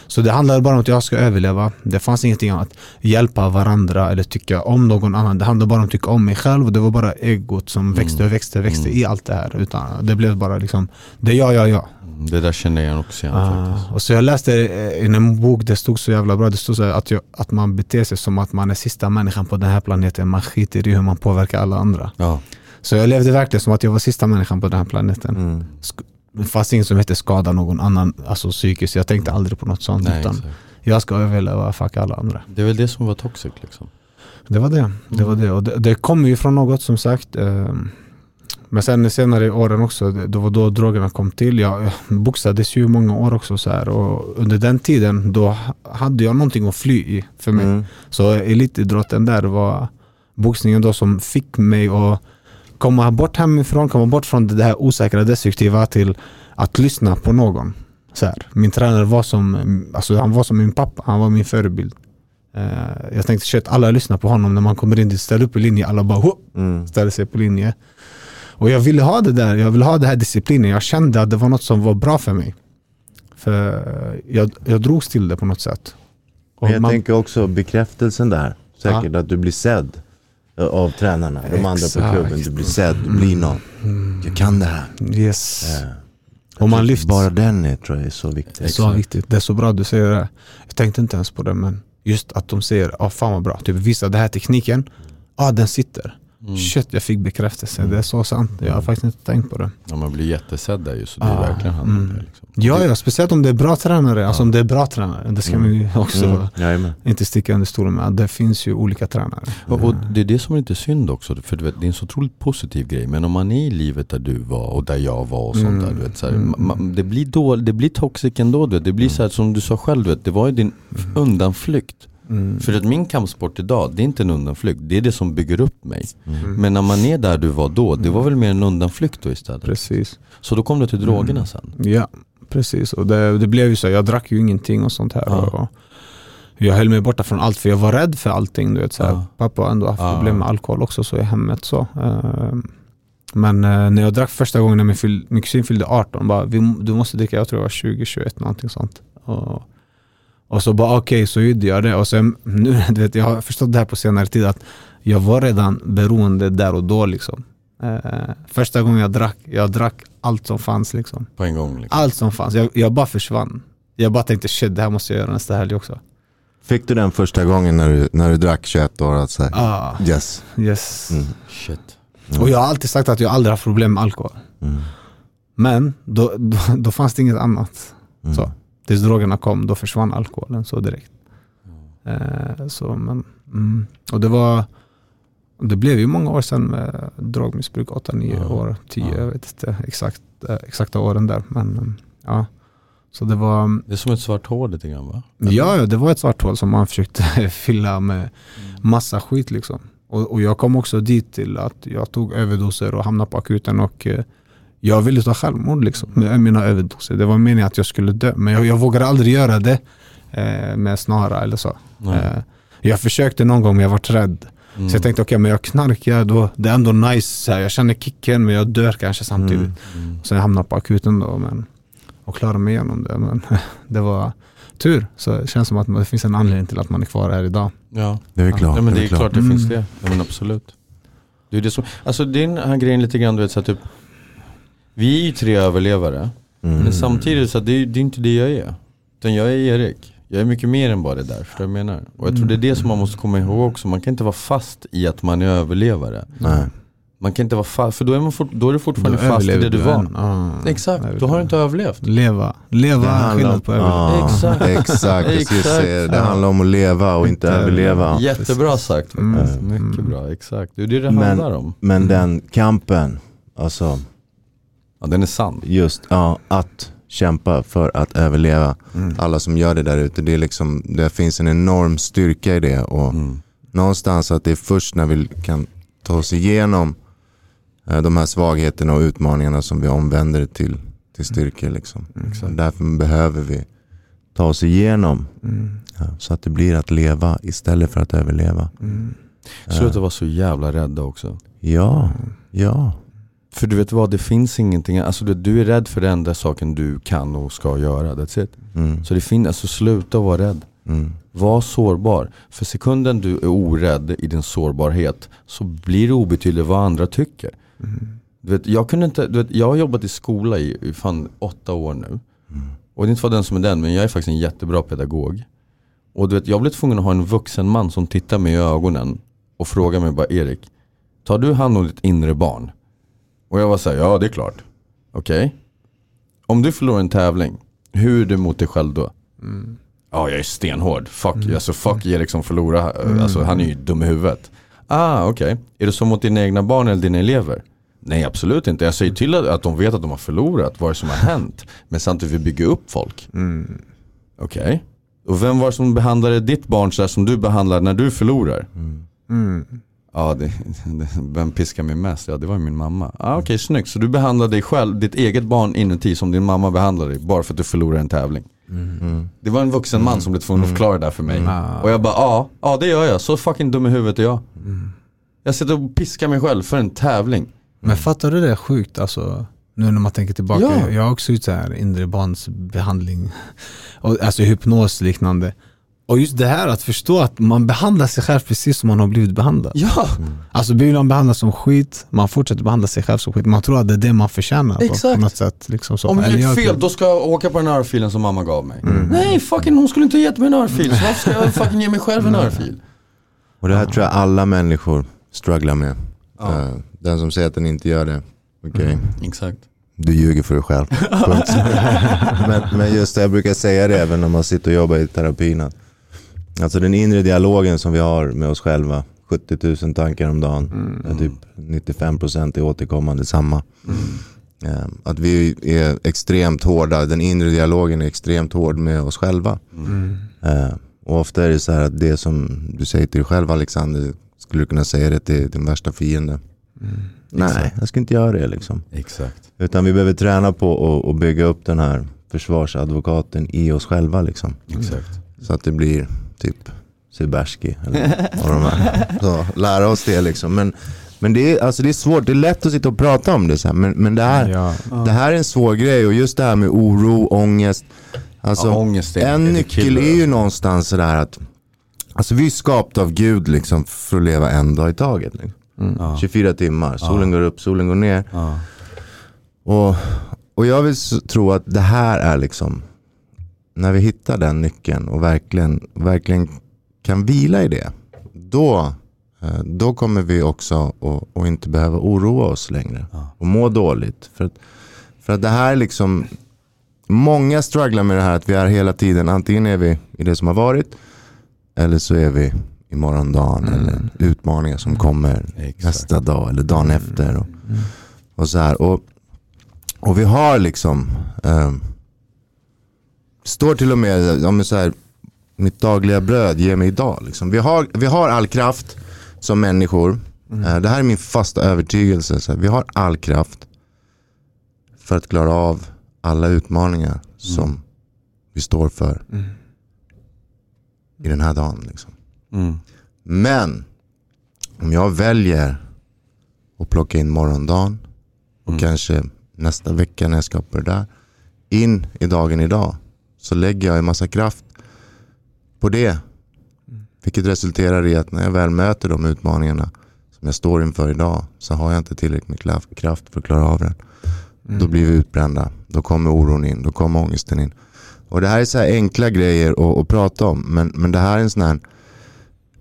Så det handlade bara om att jag ska överleva. Det fanns ingenting annat. Hjälpa varandra eller tycka om någon annan. Det handlade bara om att tycka om mig själv. Och det var bara egot som växte och växte och växte Mm. i allt det här. Utan det blev bara liksom, det är jag, jag, jag. mm, det där känner jag också igen faktiskt. och så jag läste eh, i en bok, det stod så jävla bra, det stod så att, jag, att man beter sig som att man är sista människan på den här planeten. Man skiter i hur man påverkar alla andra. Ja. Så jag levde verkligen som att jag var sista människan på den här planeten. Mm. Det fanns inget som hette skada någon annan, alltså psykiskt. Jag tänkte aldrig på något sånt. Nej, utan exakt. jag ska överleva, fuck alla andra. Det är väl det som var toxic liksom. Det var det. Det, var det. Och det, det kommer ju från något som sagt. ehm, Men sen senare i åren också, det, var då drogerna kom till. Jag, jag boxades ju många år också så här. Och under den tiden då hade jag någonting att fly i för mig. Mm. Så elitidrotten där var boxningen då som fick mig att komma bort hemifrån, komma bort från det här osäkra, destruktiva till att lyssna på någon. Så här. Min tränare var som, alltså han var som min pappa, han var min förebild. Eh, jag tänkte shit, alla lyssnar på honom när man kommer in dit, ställer upp i linje, alla bara "Hopp!" Mm. ställer sig på linje. Och jag ville ha det där, jag ville ha den här disciplinen. Jag kände att det var något som var bra för mig. För jag, jag drogs till det på något sätt. Och Men jag man- tänker också bekräftelsen där. Säkert att du blir sedd av tränarna, de andra på Exakt. klubben. Du blir sedd, du blir någon. Jag kan det här. Yes. Eh, Och man lyfts. Bara den är, tror jag är så viktig. Det är så viktigt. Det är så bra du säger det. Jag tänkte inte ens på det men just att de säger ah, fan vad bra. Typ visa den här tekniken. ah, den sitter. Mm. Shit jag fick bekräftelse. Det är så sant. Jag har faktiskt inte tänkt på det. Ja, man blir jättesedd där ju så det är Ah, verkligen om mm. Liksom. Ja, ja, speciellt om det är bra tränare. Alltså Ja. om det är bra tränare. Det ska Mm. man ju [LAUGHS] också Mm. Inte sticka under stolen med. Det finns ju olika tränare. Och, och det är det som är lite synd också, för du vet, det är en så otroligt positiv grej. Men om man är i livet där du var och där jag var och sånt Mm. där, du vet, så här, Mm. ma- det, blir då, det blir toxic ändå. Du vet. Det blir så här, som du sa själv, du vet, det var ju din undanflykt. Mm. För att min kampsport idag, det är inte en undanflykt, det är det som bygger upp mig. Mm. Men när man är där du var då, det var väl mer en undanflykt då istället? Precis. Så då kom du till drogerna Mm. sen? Ja, precis. Och det, det blev ju så. Jag drack ju ingenting och sånt här. Ja. Och jag höll mig borta från allt för jag var rädd för allting. Du vet, så här. Ja. Pappa har ändå haft Ja. problem med alkohol också så i hemmet. Så. Ehm, Men eh, när jag drack första gången när min, fyll, min kusin fyllde 18, bara, vi, du måste dricka, jag tror det var 2021 någonting sånt. Och, och så bara okej, så gjorde jag det. Och sen, [LAUGHS] nu, du vet, jag har förstått det här på senare tid att jag var redan beroende där och då. Liksom. Eh, första gången jag drack, jag drack allt som fanns. Liksom. På en gång? Liksom. Allt som fanns. Jag, jag bara försvann. Jag bara tänkte shit, det här måste jag göra nästa helg också. Fick du den första gången när du, när du drack 21 år? Att säga, Ah, yes. yes. Mm. Shit. Och jag har alltid sagt att jag aldrig haft problem med alkohol. Mm. Men då, då, då fanns det inget annat. Mm. Så. Tills drogerna kom, då försvann alkoholen så direkt. Eh, så, men, mm. Och det var det blev ju många år sedan med drogmissbruk, 8-9 Ja. år, 10, Ja. jag vet inte exakt, eh, exakta åren där. Men mm, ja, så det var, Det är som ett svart hål lite grann va? ja, ja, det var ett svart hål som man [LAUGHS] försökte fylla med massa skit liksom. Och, och jag kom också dit till att jag tog överdoser och hamnade på akuten och eh, jag ville ta självmord liksom med mina överdoser. Det var meningen att jag skulle dö men jag, jag vågade aldrig göra det eh, med snara eller så. Eh, jag försökte någon gång men jag var rädd. Mm. Så jag tänkte okej men jag knarkar då, det är ändå nice, så här, jag känner kicken men jag dör kanske samtidigt. Mm. Mm. Så jag hamnade på akuten då men, och klarade mig igenom det. Men [LAUGHS] det var tur. Så det känns som att det finns en anledning till att man är kvar här idag. Ja. Det är klart. Ja, men det är klart det Mm. finns det. Ja, men absolut. Det är det som, alltså din här grejen lite grann du vet så att typ Vi är ju tre överlevare. Mm. Men samtidigt så det, är, det är inte det jag är. Utan jag är Erik. Jag är mycket mer än bara det där. Förstår jag menar? Och jag tror det är det som man måste komma ihåg också. Man kan inte vara fast i att man är överlevare. Nej. Man kan inte vara fast, för då är, man fort, då är du fortfarande Då fast i det du var. Ja, Exakt, då har du inte överlevt. Leva. Leva är skillnad på överleva. ja, Exakt. [LAUGHS] exakt. Det handlar om att leva och inte överleva. Jättebra sagt Mm. Mycket bra, exakt. Det är det det Men- handlar om. Men den kampen, alltså Ja, den är sann. just ja, att kämpa för att överleva. Mm. Alla som gör det där ute, det, är liksom, det finns en enorm styrka i det. Och Mm. någonstans att det är först när vi kan ta oss igenom eh, de här svagheterna och utmaningarna som vi omvänder till, till styrka. Liksom. Så därför behöver vi ta oss igenom Mm. ja, så att det blir att leva istället för att överleva. Mm. Sluta vara så jävla rädda också. Ja, ja. För du vet vad, det finns ingenting, alltså du, du är rädd för den enda saken du kan och ska göra, that's it. Mm, Så det finns, alltså sluta vara rädd. mm, Var sårbar. För sekunden du är orädd i din sårbarhet så blir det obetydligt vad andra tycker. Mm. Du vet, jag, kunde inte, du vet, jag har jobbat i skola i, i fan åtta år nu. Och det är inte för den som är den, men jag är faktiskt en jättebra pedagog. Och du vet, jag blev tvungen att ha en vuxen man som tittar mig i ögonen och frågar mig bara Erik, tar du hand om ditt inre barn? Och jag var såhär, ja det är klart. Okej. Om du förlorar en tävling, hur är du mot dig själv då? Mm. Ja jag är stenhård, fuck, alltså, fuck Erik som förlorar, alltså, han är ju dum i huvudet. Ah okej, är det så mot dina egna barn eller dina elever? Nej absolut inte, jag säger till att, att de vet att de har förlorat, vad det som har hänt. Men samtidigt vill vi bygga upp folk. Mm. Okej. Och vem var det som behandlade ditt barn så som du behandlar när du förlorar? Mm. Ja, det, det, [LAUGHS] vem piskar mig mest? Ja, det var ju min mamma. Ah, Okej, snyggt. Så du behandlar dig själv, ditt eget barn inuti som din mamma behandlar dig bara för att du förlorar en tävling. mm. Det var en vuxen man som blev tvungen att förklara det där för mig. Ah. Och jag bara, ja, ja det gör jag. Så fucking dum i huvudet är jag. Jag sitter och piskar mig själv för en tävling. Men fattar du det är sjukt alltså? Nu när man tänker tillbaka. Ja. Jag har också gjort så här inre barnsbehandling. Och, alltså hypnos liknande. Och just det här att förstå att man behandlar sig själv precis som man har blivit behandlad. Ja, Alltså blir man behandlad som skit, man fortsätter behandla sig själv som skit. Man tror att det är det man förtjänar på, Exakt. på något sätt. Liksom så. om jag jag- fel då ska jag åka på den örfilen som mamma gav mig. Nej fucking hon skulle inte ha gett mig en örfil. Så varför ska jag fucking ge mig själv en örfil? Och det här tror jag alla människor strugglar med. Ja. Eh, Den som säger att den inte gör det, okej. Exakt. Du ljuger för dig själv. [LAUGHS] [LAUGHS] Men, men just det, jag brukar säga det även när man sitter och jobbar i terapin. Att, alltså den inre dialogen som vi har med oss själva, 70 000 tankar om dagen, Mm. är typ 95% är återkommande samma. Eh, Att vi är extremt hårda, den inre dialogen är extremt hård med oss själva. Mm. Eh, Och ofta är det så här att det som du säger till dig själv Alexander, skulle du kunna säga det till din värsta fiende? Nej, Exakt. jag ska inte göra det liksom. Exakt. Utan vi behöver träna på att bygga upp den här försvarsadvokaten i oss själva liksom. Exakt. Så att det blir typ Siberski eller vad de är. Så lära oss det liksom. Men, men det, är, alltså det är svårt, det är lätt att sitta och prata om det så här, men, men det, här, Ja. det här är en svår grej och just det här med oro, ångest. Alltså, ja, ångest är, en nyckel är ju någonstans sådär att Alltså vi är skapta av Gud liksom för att leva en dag i taget. Liksom. Ja. 24 timmar, solen går upp, solen går ner. Ja. Och, och jag vill tro att det här är liksom, när vi hittar den nyckeln och verkligen, verkligen kan vila i det. Då, eh, då kommer vi också att, att inte behöva oroa oss längre. Och må dåligt. För att, för att det här är liksom, många strugglar med det här att vi är hela tiden, antingen är vi i det som har varit. Eller så är vi i morgondagen eller utmaningar som kommer Exakt. nästa dag eller dagen efter. Och, och så här. Och, och vi har liksom, eh, står till och med, ja, men så här, mitt dagliga bröd ge mig idag. Liksom. Vi, har, vi har all kraft som människor. Eh, det här är min fasta övertygelse. Så här, vi har all kraft för att klara av alla utmaningar som vi står för i den här dagen. Liksom. Mm. Men om jag väljer att plocka in morgondagen och Mm. kanske nästa vecka när jag ska på det där in i dagen idag så lägger jag en massa kraft på det. Vilket resulterar i att när jag väl möter de utmaningarna som jag står inför idag så har jag inte tillräckligt med kraft för att klara av den. Då blir vi utbrända. Då kommer oron in. Då kommer ångesten in. Och det här är så här enkla grejer att, att prata om. Men, men det här är en sån här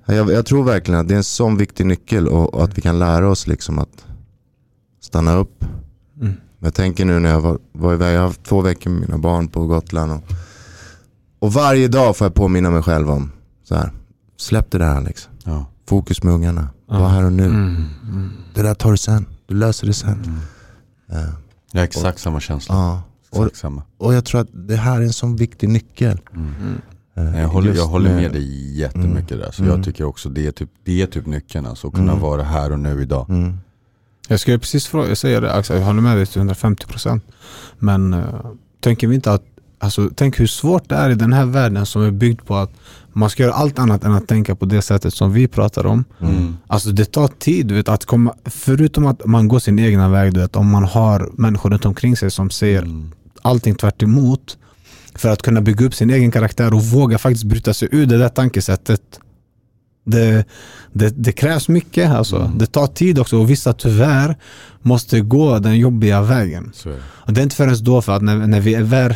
jag, jag tror verkligen att det är en sån viktig nyckel och, och att vi kan lära oss liksom att stanna upp. Mm. Jag tänker nu när jag var, var iväg, jag har haft två veckor med mina barn på Gotland. Och, och varje dag får jag påminna mig själv om så här, släpp det där Alex. Ja. Fokus med ungarna. Ja. Var här och nu. Mm. Mm. Det där tar du sen. Du löser det sen. Mm. Eh, Jag har exakt samma känsla. ja. och, Exakt samma. och jag tror att det här är en sån viktig nyckel. Mm. Mm. Nej, Jag håller, jag håller med dig jättemycket Mm. där. Så Mm. jag tycker också det är typ, det är typ nyckeln. Alltså, att kunna Mm. vara här och nu idag. Mm. Jag skulle precis fråga, säga det Axel, jag håller med dig till 150%. Men uh, tänker vi inte att, alltså, tänk hur svårt det är i den här världen som är byggd på att man ska göra allt annat än att tänka på det sättet som vi pratar om. Mm. Alltså det tar tid, vet, att komma, förutom att man går sin egna väg, du vet, om man har människor runt omkring sig som ser Mm. allting tvärt emot för att kunna bygga upp sin egen karaktär och våga faktiskt bryta sig ur det där tankesättet. Det, det, det krävs mycket, alltså. Mm. det tar tid också och vissa tyvärr måste gå den jobbiga vägen. Och det är inte förrän då för att när, när vi är väl,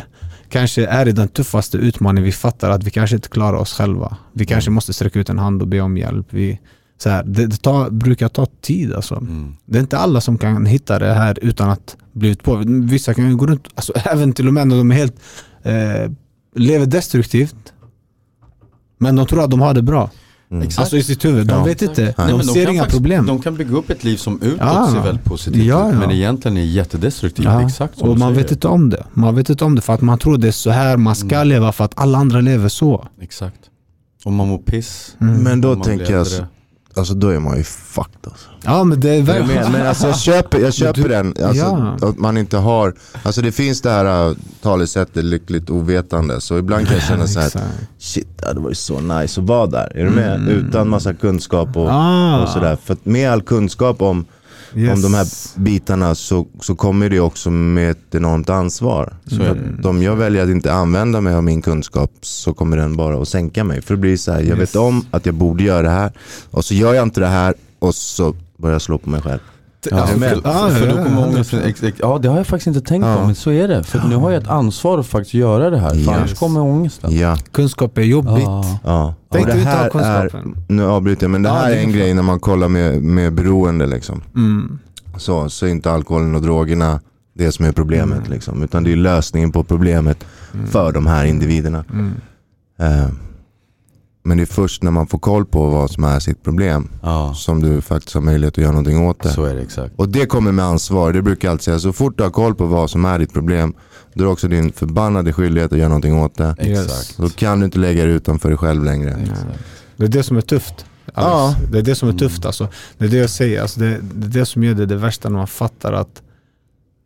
kanske är i den tuffaste utmaningen, vi fattar att vi kanske inte klarar oss själva. Vi kanske måste sträcka ut en hand och be om hjälp. Vi, så här, det det tar, brukar ta tid alltså. Mm. Det är inte alla som kan hitta det här utan att bli utpåverkade. Vissa kan ju gå runt, alltså, [LAUGHS] även till och med när de är helt, eh, lever destruktivt. Men de tror att de har det bra. Mm. Exakt. Alltså i sitt huvud. De Ja. vet inte. Nej, De ser kan inga faktiskt- problem. De kan bygga upp ett liv som utåt Ja. ser väldigt positivt Ja, ja. Men egentligen är jättedestruktivt. Ja, Exakt som och man säger. vet inte om det. Man vet inte om det för att man tror det är så här man ska Mm. leva för att alla andra lever så. Exakt. Om man mår piss. Mm. Men då tänker jag, äldre. Alltså, då är man ju fucked alltså. Ja men det är med? Men alltså jag köper, jag [LAUGHS] köper du- den, alltså, ja. att man inte har, alltså det finns det här uh, talesättet lyckligt ovetande. Så ibland kan jag känna så här, shit det hade varit så nice att vara där. Är du med? Mm. Utan massa kunskap och, Ah, och sådär. För med all kunskap om, yes. om de här bitarna så, så kommer det också med ett enormt ansvar. Så att om jag väljer att inte använda mig av min kunskap så kommer den bara att sänka mig. För det blir så här, jag vet om att jag borde göra det här och så gör jag inte det här och så börjar jag slå på mig själv. Ja, för, då kommer ångesten, ex, ex, ja det har jag faktiskt inte tänkt Ja. på men så är det. För nu har jag ett ansvar att faktiskt göra det här. För Yes. annars kommer ångesten. Ja. Kunskap är jobbigt. Ja. Ja. Tänk det här är, nu avbryter jag, men det Ja, här det är en grej när man kollar med, med beroende liksom. Mm. Så, så är inte alkoholen och drogerna det som är problemet Mm. liksom. Utan det är lösningen på problemet Mm. för de här individerna. Mm. Eh, Men det är först när man får koll på vad som är sitt problem Ja, som du faktiskt har möjlighet att göra någonting åt det. så är det exakt. Och det kommer med ansvar. Det brukar jag alltid säga. Så fort du har koll på vad som är ditt problem, då är det också din förbannade skyldighet att göra någonting åt det. Exakt. Då kan du inte lägga det utanför dig själv längre. exakt. Det är det som är tufft. Alex. Ja. Det är det som är tufft alltså. Det är det jag säger. Alltså det, det är det som gör det det värsta när man fattar att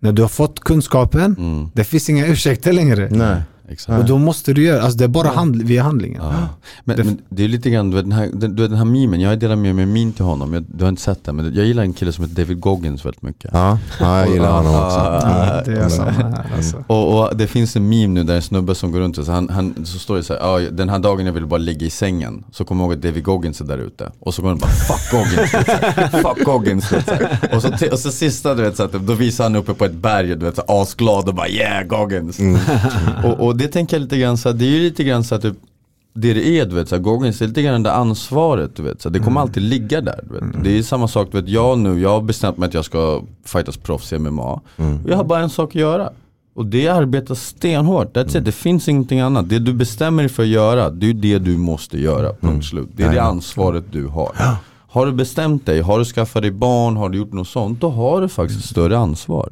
när du har fått kunskapen, Mm. det finns inga ursäkter längre. Nej. Exakt. Och då måste du göra, alltså det är bara hand, via handlingen. Ja. Men, Det- men det är lite grann, du vet den här, den, du vet, den här memen, jag har delat med mig en meme till honom, jag, du har inte sett den, men jag gillar en kille som heter David Goggins väldigt mycket. Ja, ja jag gillar honom också. Ja, det är samma här alltså. Och, och det finns en meme nu där en snubbe som går runt och så, han, han, så står det så här, den här dagen jag ville bara ligga i sängen. Så kommer jag ihåg att David Goggins är där ute. Och så går han bara, fuck Goggins. här. [LAUGHS] fuck Goggins. här. Och så, och så sista, du vet, så att, då visar han uppe på ett berg, du vet, så här, asglad och bara yeah Goggins. Och, och det tänker jag lite grann så här, det är ju lite grann så att typ, det det är, du vet, så här, Goggins, det är lite grann det ansvaret, du vet. Så här, det kommer alltid ligga där, du vet. Det är samma sak, du vet, jag nu, jag har bestämt mig att jag ska fightas proffs i MMA. Och jag har bara en sak att göra. Och det är att arbeta stenhårt, that's it. det finns ingenting annat. Det du bestämmer dig för att göra, det är det du måste göra, punkt slut. Det är det ansvaret du har. Har du bestämt dig, har du skaffat dig barn, har du gjort något sånt, då har du faktiskt ett större ansvar.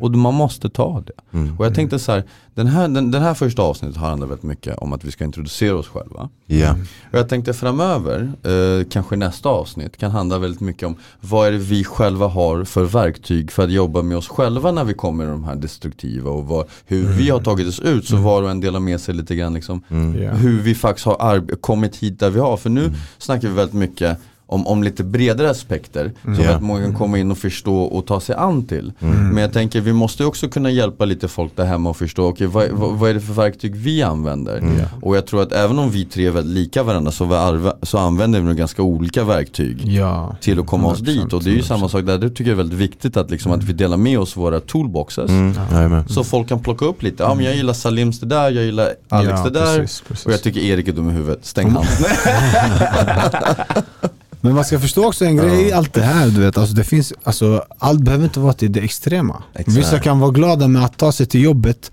Och man måste ta det. Och jag tänkte så här, den här, den, den här första avsnittet har handlat väldigt mycket om att vi ska introducera oss själva. Ja. Och jag tänkte framöver, eh, kanske nästa avsnitt, kan handla väldigt mycket om vad är det vi själva har för verktyg för att jobba med oss själva när vi kommer i de här destruktiva och vad, hur vi har tagit oss ut så var och en delar med sig lite grann liksom Ja. hur vi faktiskt har kommit hit där vi har. För nu snackar vi väldigt mycket om, om lite bredare aspekter som Ja. att många kan komma in och förstå och ta sig an till. Men jag tänker vi måste också kunna hjälpa lite folk där hemma och förstå okej vad, vad, vad är det för verktyg vi använder. Och jag tror att även om vi tre är väldigt lika varandra så, vi arva, så använder vi nog ganska olika verktyg Ja. till att komma oss dit. Och det är ju samma sak där, det tycker jag är väldigt viktigt att, liksom, att vi delar med oss våra toolboxes. Mm. Jajamän. Så folk kan plocka upp lite, ja men jag gillar Salims det där, jag gillar Alex Ja, det där. precis, precis. Och jag tycker Erik är dum i huvudet, stäng han. [LAUGHS] [LAUGHS] Men man ska förstå också en grej i allt det här, du vet. Alltså det finns, alltså, allt behöver inte vara till det extrema. Exakt. Vissa kan vara glada med att ta sig till jobbet,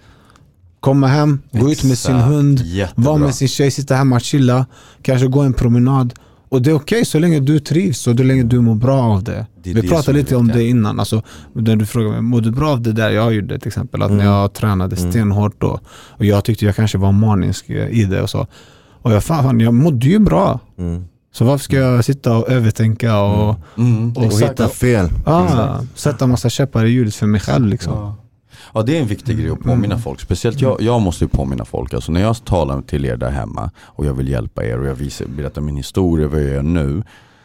komma hem, gå ut med sin Exakt. hund, Jättebra. vara med sin tjej, sitta hemma och chilla, kanske gå en promenad. Och det är okej så länge du trivs och så länge du mår bra av det. Det Vi det pratade lite om det innan, alltså, när du frågade mig, mår du bra av det där jag gjorde till exempel? Att Mm. när jag tränade stenhårt då, och jag tyckte jag kanske var manisk i det och så. Och jag, fan, jag mådde ju bra. Mm. Så varför ska jag sitta och övertänka och, Mm, och, Och sätta, hitta fel. ah, sätta massa käppar i hjulet för mig själv liksom. Ja. ja det är en viktig grej att påminna folk. Speciellt jag, jag måste ju påminna folk. Alltså när jag talar till er där hemma och jag vill hjälpa er och jag visar, berättar min historia, vad jag gör nu.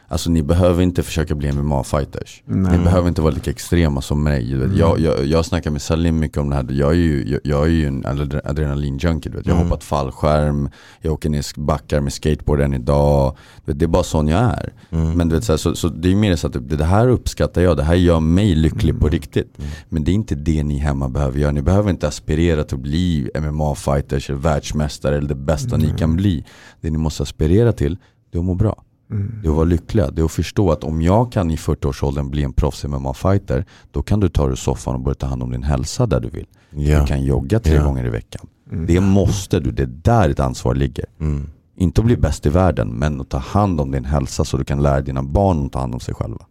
Alltså ni behöver inte försöka bli MMA-fighters. Ni behöver inte vara lika extrema som mig. Vet. Jag, jag, jag snackar med Salim mycket om det här. Jag är ju, jag, jag är ju en adre- adrenalin-junkie. Jag har hoppat fallskärm, jag åker ner backar med skateboard än idag. Vet, det är bara sån jag är. Men du vet, så, här, så, så det är mer så att det, det här uppskattar jag, det här gör mig lycklig på riktigt. Men det är inte det ni hemma behöver göra. Ni behöver inte aspirera till att bli MMA-fighters eller världsmästare eller det bästa ni kan bli. Det ni måste aspirera till, det är att må bra. Det är att vara lyckliga, det är att förstå att om jag kan i 40-årsåldern bli en proffs MMA-fighter, då kan du ta dig ur soffan och börja ta hand om din hälsa där du vill. Ja. Du kan jogga tre Ja. gånger i veckan. Det måste du, det är där ditt ansvar ligger. Mm. Inte att bli bäst i världen, men att ta hand om din hälsa så du kan lära dina barn att ta hand om sig själva.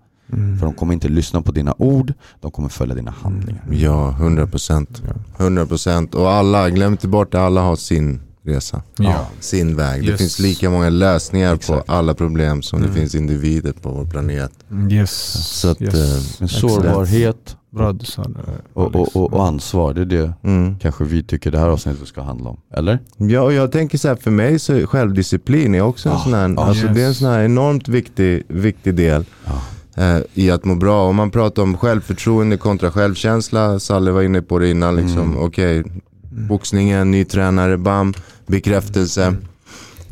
För de kommer inte lyssna på dina ord, de kommer följa dina handlingar. Ja, 100 procent. 100 procent. Och alla, glöm inte bort det, alla har sin resa. Ja. Sin väg. Det Yes. finns lika många lösningar Exakt. på alla problem som det finns individer på vår planet. Yes. Så att, yes. Men sårbarhet Bra du sa det. och, och, och, och ansvar, det är det Mm. kanske vi tycker det här avsnittet ska handla om. Eller? Ja, och jag tänker så här, för mig så är självdisciplin är också en Ah, sån här, ah, alltså yes. det är en sån här enormt viktig, viktig del eh, i att må bra. Om man pratar om självförtroende kontra självkänsla, Salle var inne på det innan, liksom, Mm. okej, boxningen, ny tränare, bam, bekräftelse,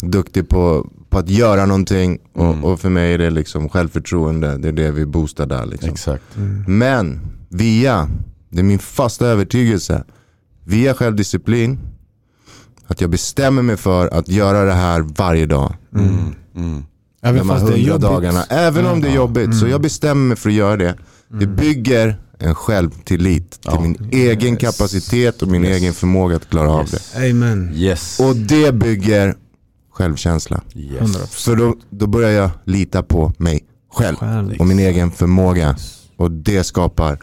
duktig på, på att göra någonting och, Mm. och för mig är det liksom självförtroende, det är det vi boostar där. Liksom. Exakt. Men via, det är min fasta övertygelse, via självdisciplin, att jag bestämmer mig för att göra det här varje dag. Mm. Mm. Även de här fast det är hundra jobbigt. dagarna. Även om det är jobbigt. Så jag bestämmer mig för att göra det. Det bygger en självtillit till Ja. min egen kapacitet och min Yes. egen förmåga att klara av det. Yes. Amen. Yes. Och det bygger självkänsla. Yes. 100%. För då, då börjar jag lita på mig själv Själv. och min egen förmåga. Och det skapar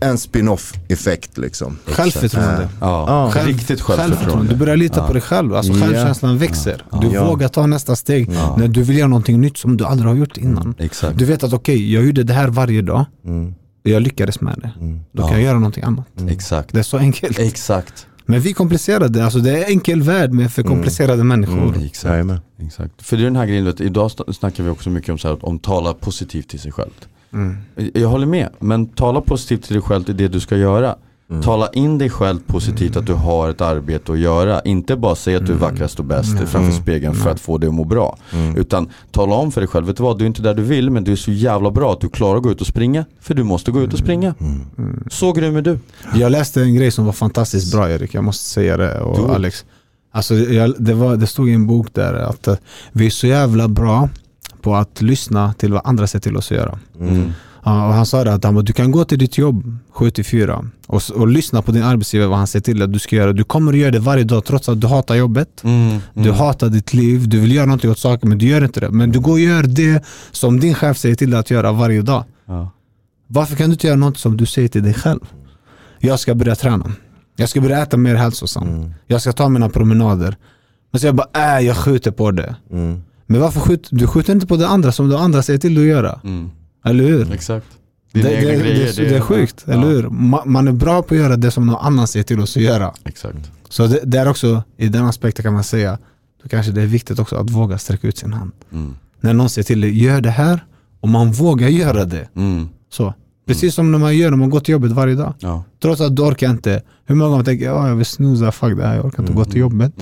en spin-off effekt liksom. Självförtroende. Eh, Ja, Ja. Själv- riktigt självförtroende. Du börjar lita Ja. på dig själv. Alltså Ja. självkänslan växer. Du Ja. vågar ta nästa steg Ja. när du vill göra någonting nytt som du aldrig har gjort innan. Exakt. Du vet att okej, jag gjorde det här varje dag Mm, jag lyckades med det. mm, Då Ja. kan jag göra någonting annat. Exakt. Det är så enkelt. Exakt. Men vi komplicerade, alltså det är enkel värld med för komplicerade människor. mm. Exakt. Jajamän. Exakt. För det är den här grejen, vet, idag sn- snackar vi också mycket om, så här, om tala positivt till sig själv. Mm. Jag håller med, men tala positivt till dig själv i det du ska göra. Mm. Tala in dig själv positivt att du har ett arbete att göra. Inte bara säga att du är vackrast och bäst Mm. framför Mm. spegeln för att få dig att må bra. Mm. Utan tala om för dig själv, vet du vad, du är inte där du vill men du är så jävla bra att du klarar att gå ut och springa. För du måste gå ut och springa. Mm. Så grym är du. Jag läste en grej som var fantastiskt bra Erik, jag måste säga det. Och Du. Alex. Alltså, jag, det, var, det stod i en bok där att eh, vi är så jävla bra på att lyssna till vad andra säger till oss att göra. Mm. Ja, och han sa det att han bara, du kan gå till ditt jobb 7-4 och, s- och lyssna på din arbetsgivare vad han säger till att du ska göra. Du kommer att göra det varje dag trots att du hatar jobbet. Mm. Du hatar ditt liv, du vill göra någonting åt saker men du gör inte det. Men du går och gör det som din chef säger till dig att göra varje dag. Ja. Varför kan du inte göra något som du säger till dig själv? Jag ska börja träna. Jag ska börja äta mer hälsosamt. Mm. Jag ska ta mina promenader. Men så jag bara, äh, jag skjuter på det. Mm. Men varför skjuter du skjuter inte på det andra som de andra säger till dig att göra? Mm. Eller hur? Exakt. Det, Dina det, egna det, grejer, det, det är sjukt, ja. eller hur? Ma, man är bra på att göra det som någon annan säger till oss att göra. Exakt. Så det, det är också, i den aspekten kan man säga, då kanske det är viktigt också att våga sträcka ut sin hand. Mm. När någon säger till dig, gör det här, och man vågar göra det. Mm. Så. Precis som när man gör när man går till jobbet varje dag. Ja. Trots att du orkar inte. Hur många gånger tänker jag, "Ja, jag vill snooza, fuck det här, jag orkar inte gå till jobbet.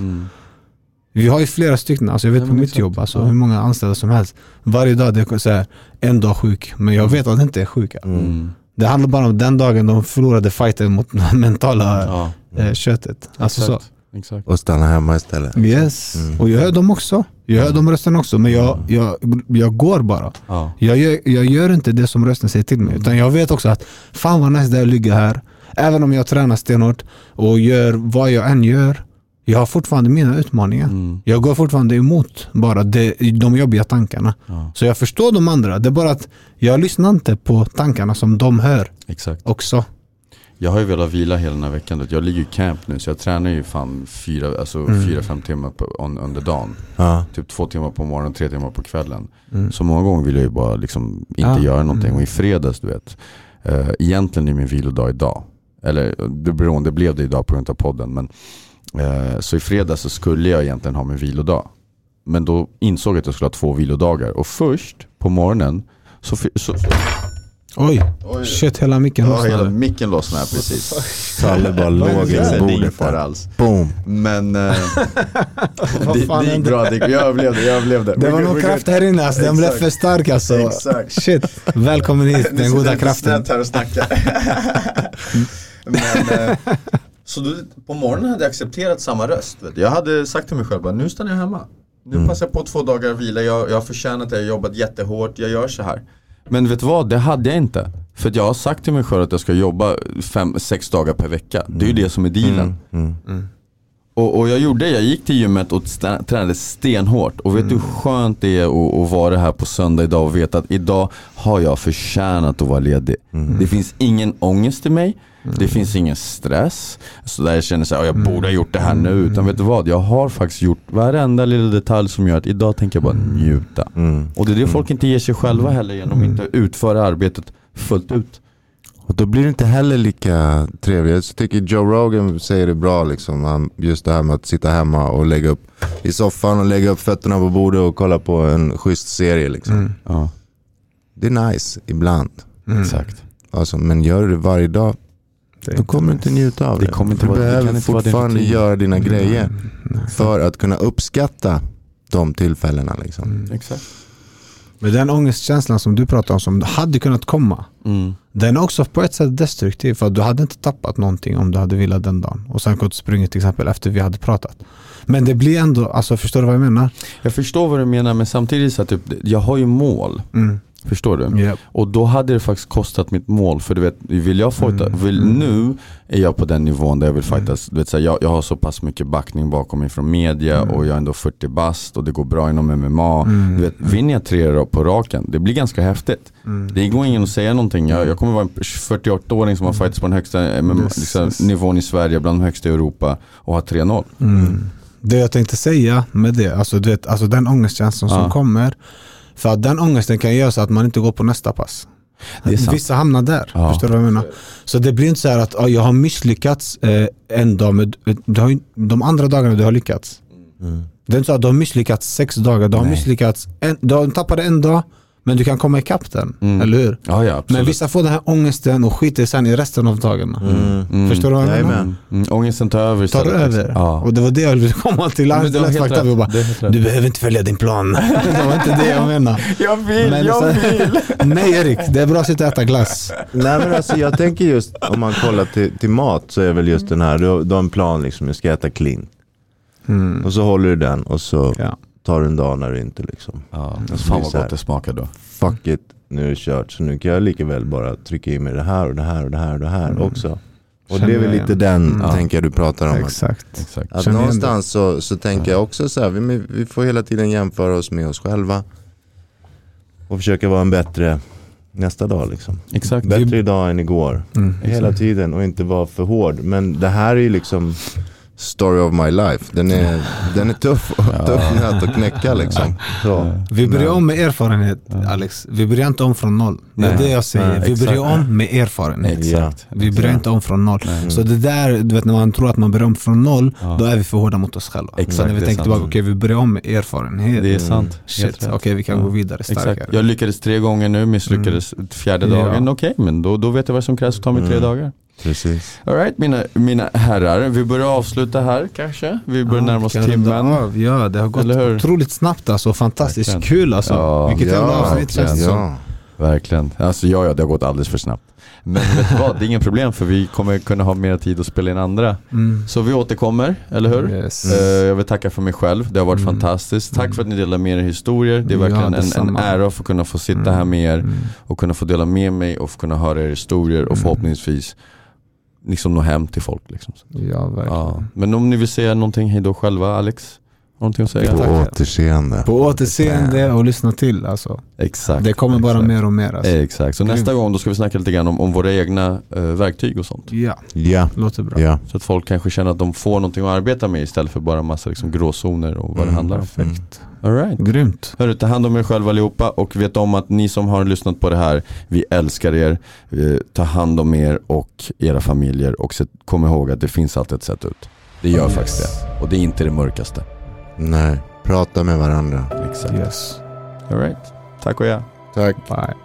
Mm. Vi har ju flera stycken, alltså jag vet Ja, på mitt exakt. jobb, alltså Ja. hur många anställda som helst. Varje dag det är så här, en dag sjuk, men jag vet att det inte är sjuka. Mm. Det handlar bara om den dagen de förlorade fighten mot [LAUGHS] mentala Ja. eh, köttet. Alltså så. Exakt. Exakt. Och stanna hemma istället. Yes, Mm. och jag hör dem också. Jag hör de rösterna också, men jag, jag, jag går bara. Ja. Jag gör, jag gör inte det som rösten säger till mig. Utan jag vet också att fan vad nice det är att ligga här. Även om jag tränar stenhårt och gör vad jag än gör. Jag har fortfarande mina utmaningar. Mm. Jag går fortfarande emot bara det, de jobbiga tankarna. Ja. Så jag förstår de andra. Det är bara att jag lyssnar inte på tankarna som de hör Exakt. också. Jag har ju velat vila hela den här veckan. Jag ligger i camp nu så jag tränar ju fan fyra, alltså Mm. fyra fem timmar på, on, under dagen. Ja. Typ två timmar på morgonen tre timmar på kvällen. Mm. Så många gånger vill jag ju bara liksom inte Ja. göra någonting. Mm. Och i fredags du vet. Uh, egentligen är min vilodag idag. Eller det beroende, det blev det idag på grund av podden. Men, eh, så i fredags så skulle jag egentligen ha min vilodag. Men då insåg jag att jag skulle ha två vilodagar. Och först på morgonen så, så Oj, shit hela micken Ja, hela lossnade. micken lossnade precis. Salle bara [LAUGHS] låg Det i bordet där. alls. Boom. Men eh, [LAUGHS] det, fan det gick bra, det, jag överlevde, jag överlevde. Det var någon kraft här inne alltså. Den blev för stark alltså. Exakt. Shit. Välkommen hit, [LAUGHS] Nu den sitter goda jag kraften. snett här och snackar. Men, eh, så då, på morgonen hade jag accepterat samma röst. Du. Jag hade sagt till mig själv, bara, nu stannar jag hemma. Nu Mm. passar jag på två dagar att vila, jag, jag har förtjänat det, jag har jobbat jättehårt, jag gör så här. Men vet du vad, det hade jag inte. För att jag har sagt till mig själv att jag ska jobba fem, sex dagar per vecka. Det är ju det som är dealen. Mm. Mm. Och, och jag gjorde, jag gick till gymmet och tränade stenhårt. Och vet du hur skönt det är att, att vara här på söndag idag och veta att idag har jag förtjänat att vara ledig. Det finns ingen ångest i mig, det finns ingen stress. Så där jag känner såhär, jag borde ha gjort det här nu. Utan vet du vad, jag har faktiskt gjort varenda lilla detalj som gör att idag tänker jag bara njuta. Mm. Och det är det folk inte ger sig själva heller genom att inte utföra arbetet fullt ut. Och då blir det inte heller lika trevligt. Jag tycker Joe Rogan säger det bra liksom. Han, just det här med att sitta hemma och lägga upp i soffan och lägga upp fötterna på bordet och kolla på en schysst serie liksom. Mm. Ja, Det är nice ibland. Mm. exakt. Alltså, men gör du det varje dag, Det då kommer du inte njuta av Det det. kommer inte du vara- det kan behöver inte vara din fortfarande rutin. göra dina grejer Mm. för att kunna uppskatta de tillfällena. Liksom. Mm. exakt. Men den ångestkänslan som du pratar om som hade kunnat komma. Mm. Den är också på ett sätt destruktiv för att du hade inte tappat någonting om du hade velat den dagen. Och sen gått sprungit till exempel efter vi hade pratat. Men det blir ändå, alltså förstår du vad jag menar? Jag förstår vad du menar men samtidigt så att typ, jag har ju mål. Mm. Förstår du? Yep. Och då hade det faktiskt kostat mitt mål. För du vet, vill jag fighta, Mm. vill, Mm. nu är jag på den nivån där jag vill Mm. fightas. Du vet, så här, jag, jag har så pass mycket backning bakom mig från media Mm. och jag är ändå 40 bast och det går bra inom MMA. Mm. Du vet, vinner jag tre på raken, det blir ganska häftigt. Mm. Det går ingen att säga någonting. Jag, jag kommer vara en 48-åring som har fightats på den högsta MMA, Yes, liksom, yes. nivån i Sverige, bland de högsta i Europa och har 3-0. Mm. Det jag tänkte säga med det, alltså, du vet, alltså den ångestkänslan Ja. som kommer. För att den ångesten kan göra så att man inte går på nästa pass. Vissa hamnar där. Ja. Förstår du vad jag menar? Så det blir inte så här att ja, jag har misslyckats eh, en dag, men du har, de andra dagarna du har lyckats. Mm. Det är inte så att du har misslyckats sex dagar. Du har Nej. misslyckats, en, du har tappat en dag, men du kan komma ikapp den. Mm. Eller hur? Ja, ja. Men vissa får den här ångesten och skiter sen i resten av dagarna. Mm. Mm. Förstår du vad jag menar? Mm. Ångesten tar över Tar istället. över. liksom. Ja. Och det var det jag ville komma till. Men helt up. Jag bara, rätt. Det du behöver inte följa din plan. [LAUGHS] det var inte det jag menade. Jag vill, Men jag så- vill. [LAUGHS] Nej Erik, det är bra att sitta och äta glass. Nej men alltså jag tänker just om man kollar till, till mat så är väl just den här, du, har- du har en plan liksom, jag ska äta clean. Mm. Och så håller du den och så Ja. Tar du en dag när du inte liksom, Ja, blir fan vad gott det smakar då. fuck it, nu är det kört. Så nu kan jag lika väl bara trycka i mig det här och det här och det här och det här Mm. också. Och Känner det är väl lite igen. den, Mm. tänker jag du pratar om. Exakt. Exakt. att Känner någonstans så, så tänker jag också så här, vi, vi får hela tiden jämföra oss med oss själva. Och försöka vara en bättre nästa dag liksom. Exakt. Bättre idag än igår. Mm. Hela tiden och inte vara för hård. Men det här är ju liksom story of my life. Den är, den är tuff, [LAUGHS] tuff nöt att knäcka liksom. Så. Vi börjar om med erfarenhet Alex. Vi börjar inte om från noll. Det är det jag säger. Vi börjar om med erfarenhet. Exakt. Vi börjar inte om från noll. Så det där, du vet när man tror att man börjar om från noll, då är vi för hårda mot oss själva. Exakt, så när vi tänker tillbaka, okej vi börjar om med erfarenhet. Det är Mm. sant. Shit, okej rätt. vi kan gå vidare starkare. Exakt. Jag lyckades tre gånger nu, misslyckades fjärde Ja. dagen. Okej, men då, då vet jag vad som krävs att ta mig tre Mm. dagar. Precis. Alright mina, mina herrar, vi börjar avsluta här kanske. Vi börjar Ja, närma oss timmen. av. Ja, det har gått otroligt snabbt alltså. Fantastiskt Verkligen. kul alltså. Ja. Vilket jävla avsnitt känns det som. Ja. Verkligen. Alltså ja, ja, det har gått alldeles för snabbt. Men vet du vad, det är ingen problem för vi kommer kunna ha mer tid att spela in andra. Mm. Så vi återkommer, eller hur? Yes. Eh, jag vill tacka för mig själv, det har varit Mm. fantastiskt. Tack Mm. för att ni delar med er historier. Det är Ja, verkligen en, en detsamma. ära att få kunna få sitta Mm. här med er Mm. och kunna få dela med mig och få kunna höra er historier och Mm. förhoppningsvis liksom nå hem till folk. Liksom. Ja, verkligen. Ja. Men om ni vill säga någonting, hej då själva Alex? Någonting att säga? På Tack. återseende. På återseende och lyssna till alltså. Exakt. Det kommer bara exakt. mer och mer alltså. Exakt, så Grymt. nästa gång då ska vi snacka lite grann om, om våra egna eh, verktyg och sånt. Ja, Ja, låter bra. ja. Så att folk kanske känner att de får någonting att arbeta med istället för bara massa liksom, gråzoner och vad det Mm. handlar om. Perfekt. All right. Grymt. Hörru, ta hand om er själva allihopa och vet om att ni som har lyssnat på det här, vi älskar er. Eh, ta hand om er och era familjer och se, kom ihåg att det finns alltid ett sätt ut. Det gör Yes. faktiskt det. Och det är inte det mörkaste. Nej, prata med varandra. Exakt. Yes. All right. Tack och ja. Tack. Bye.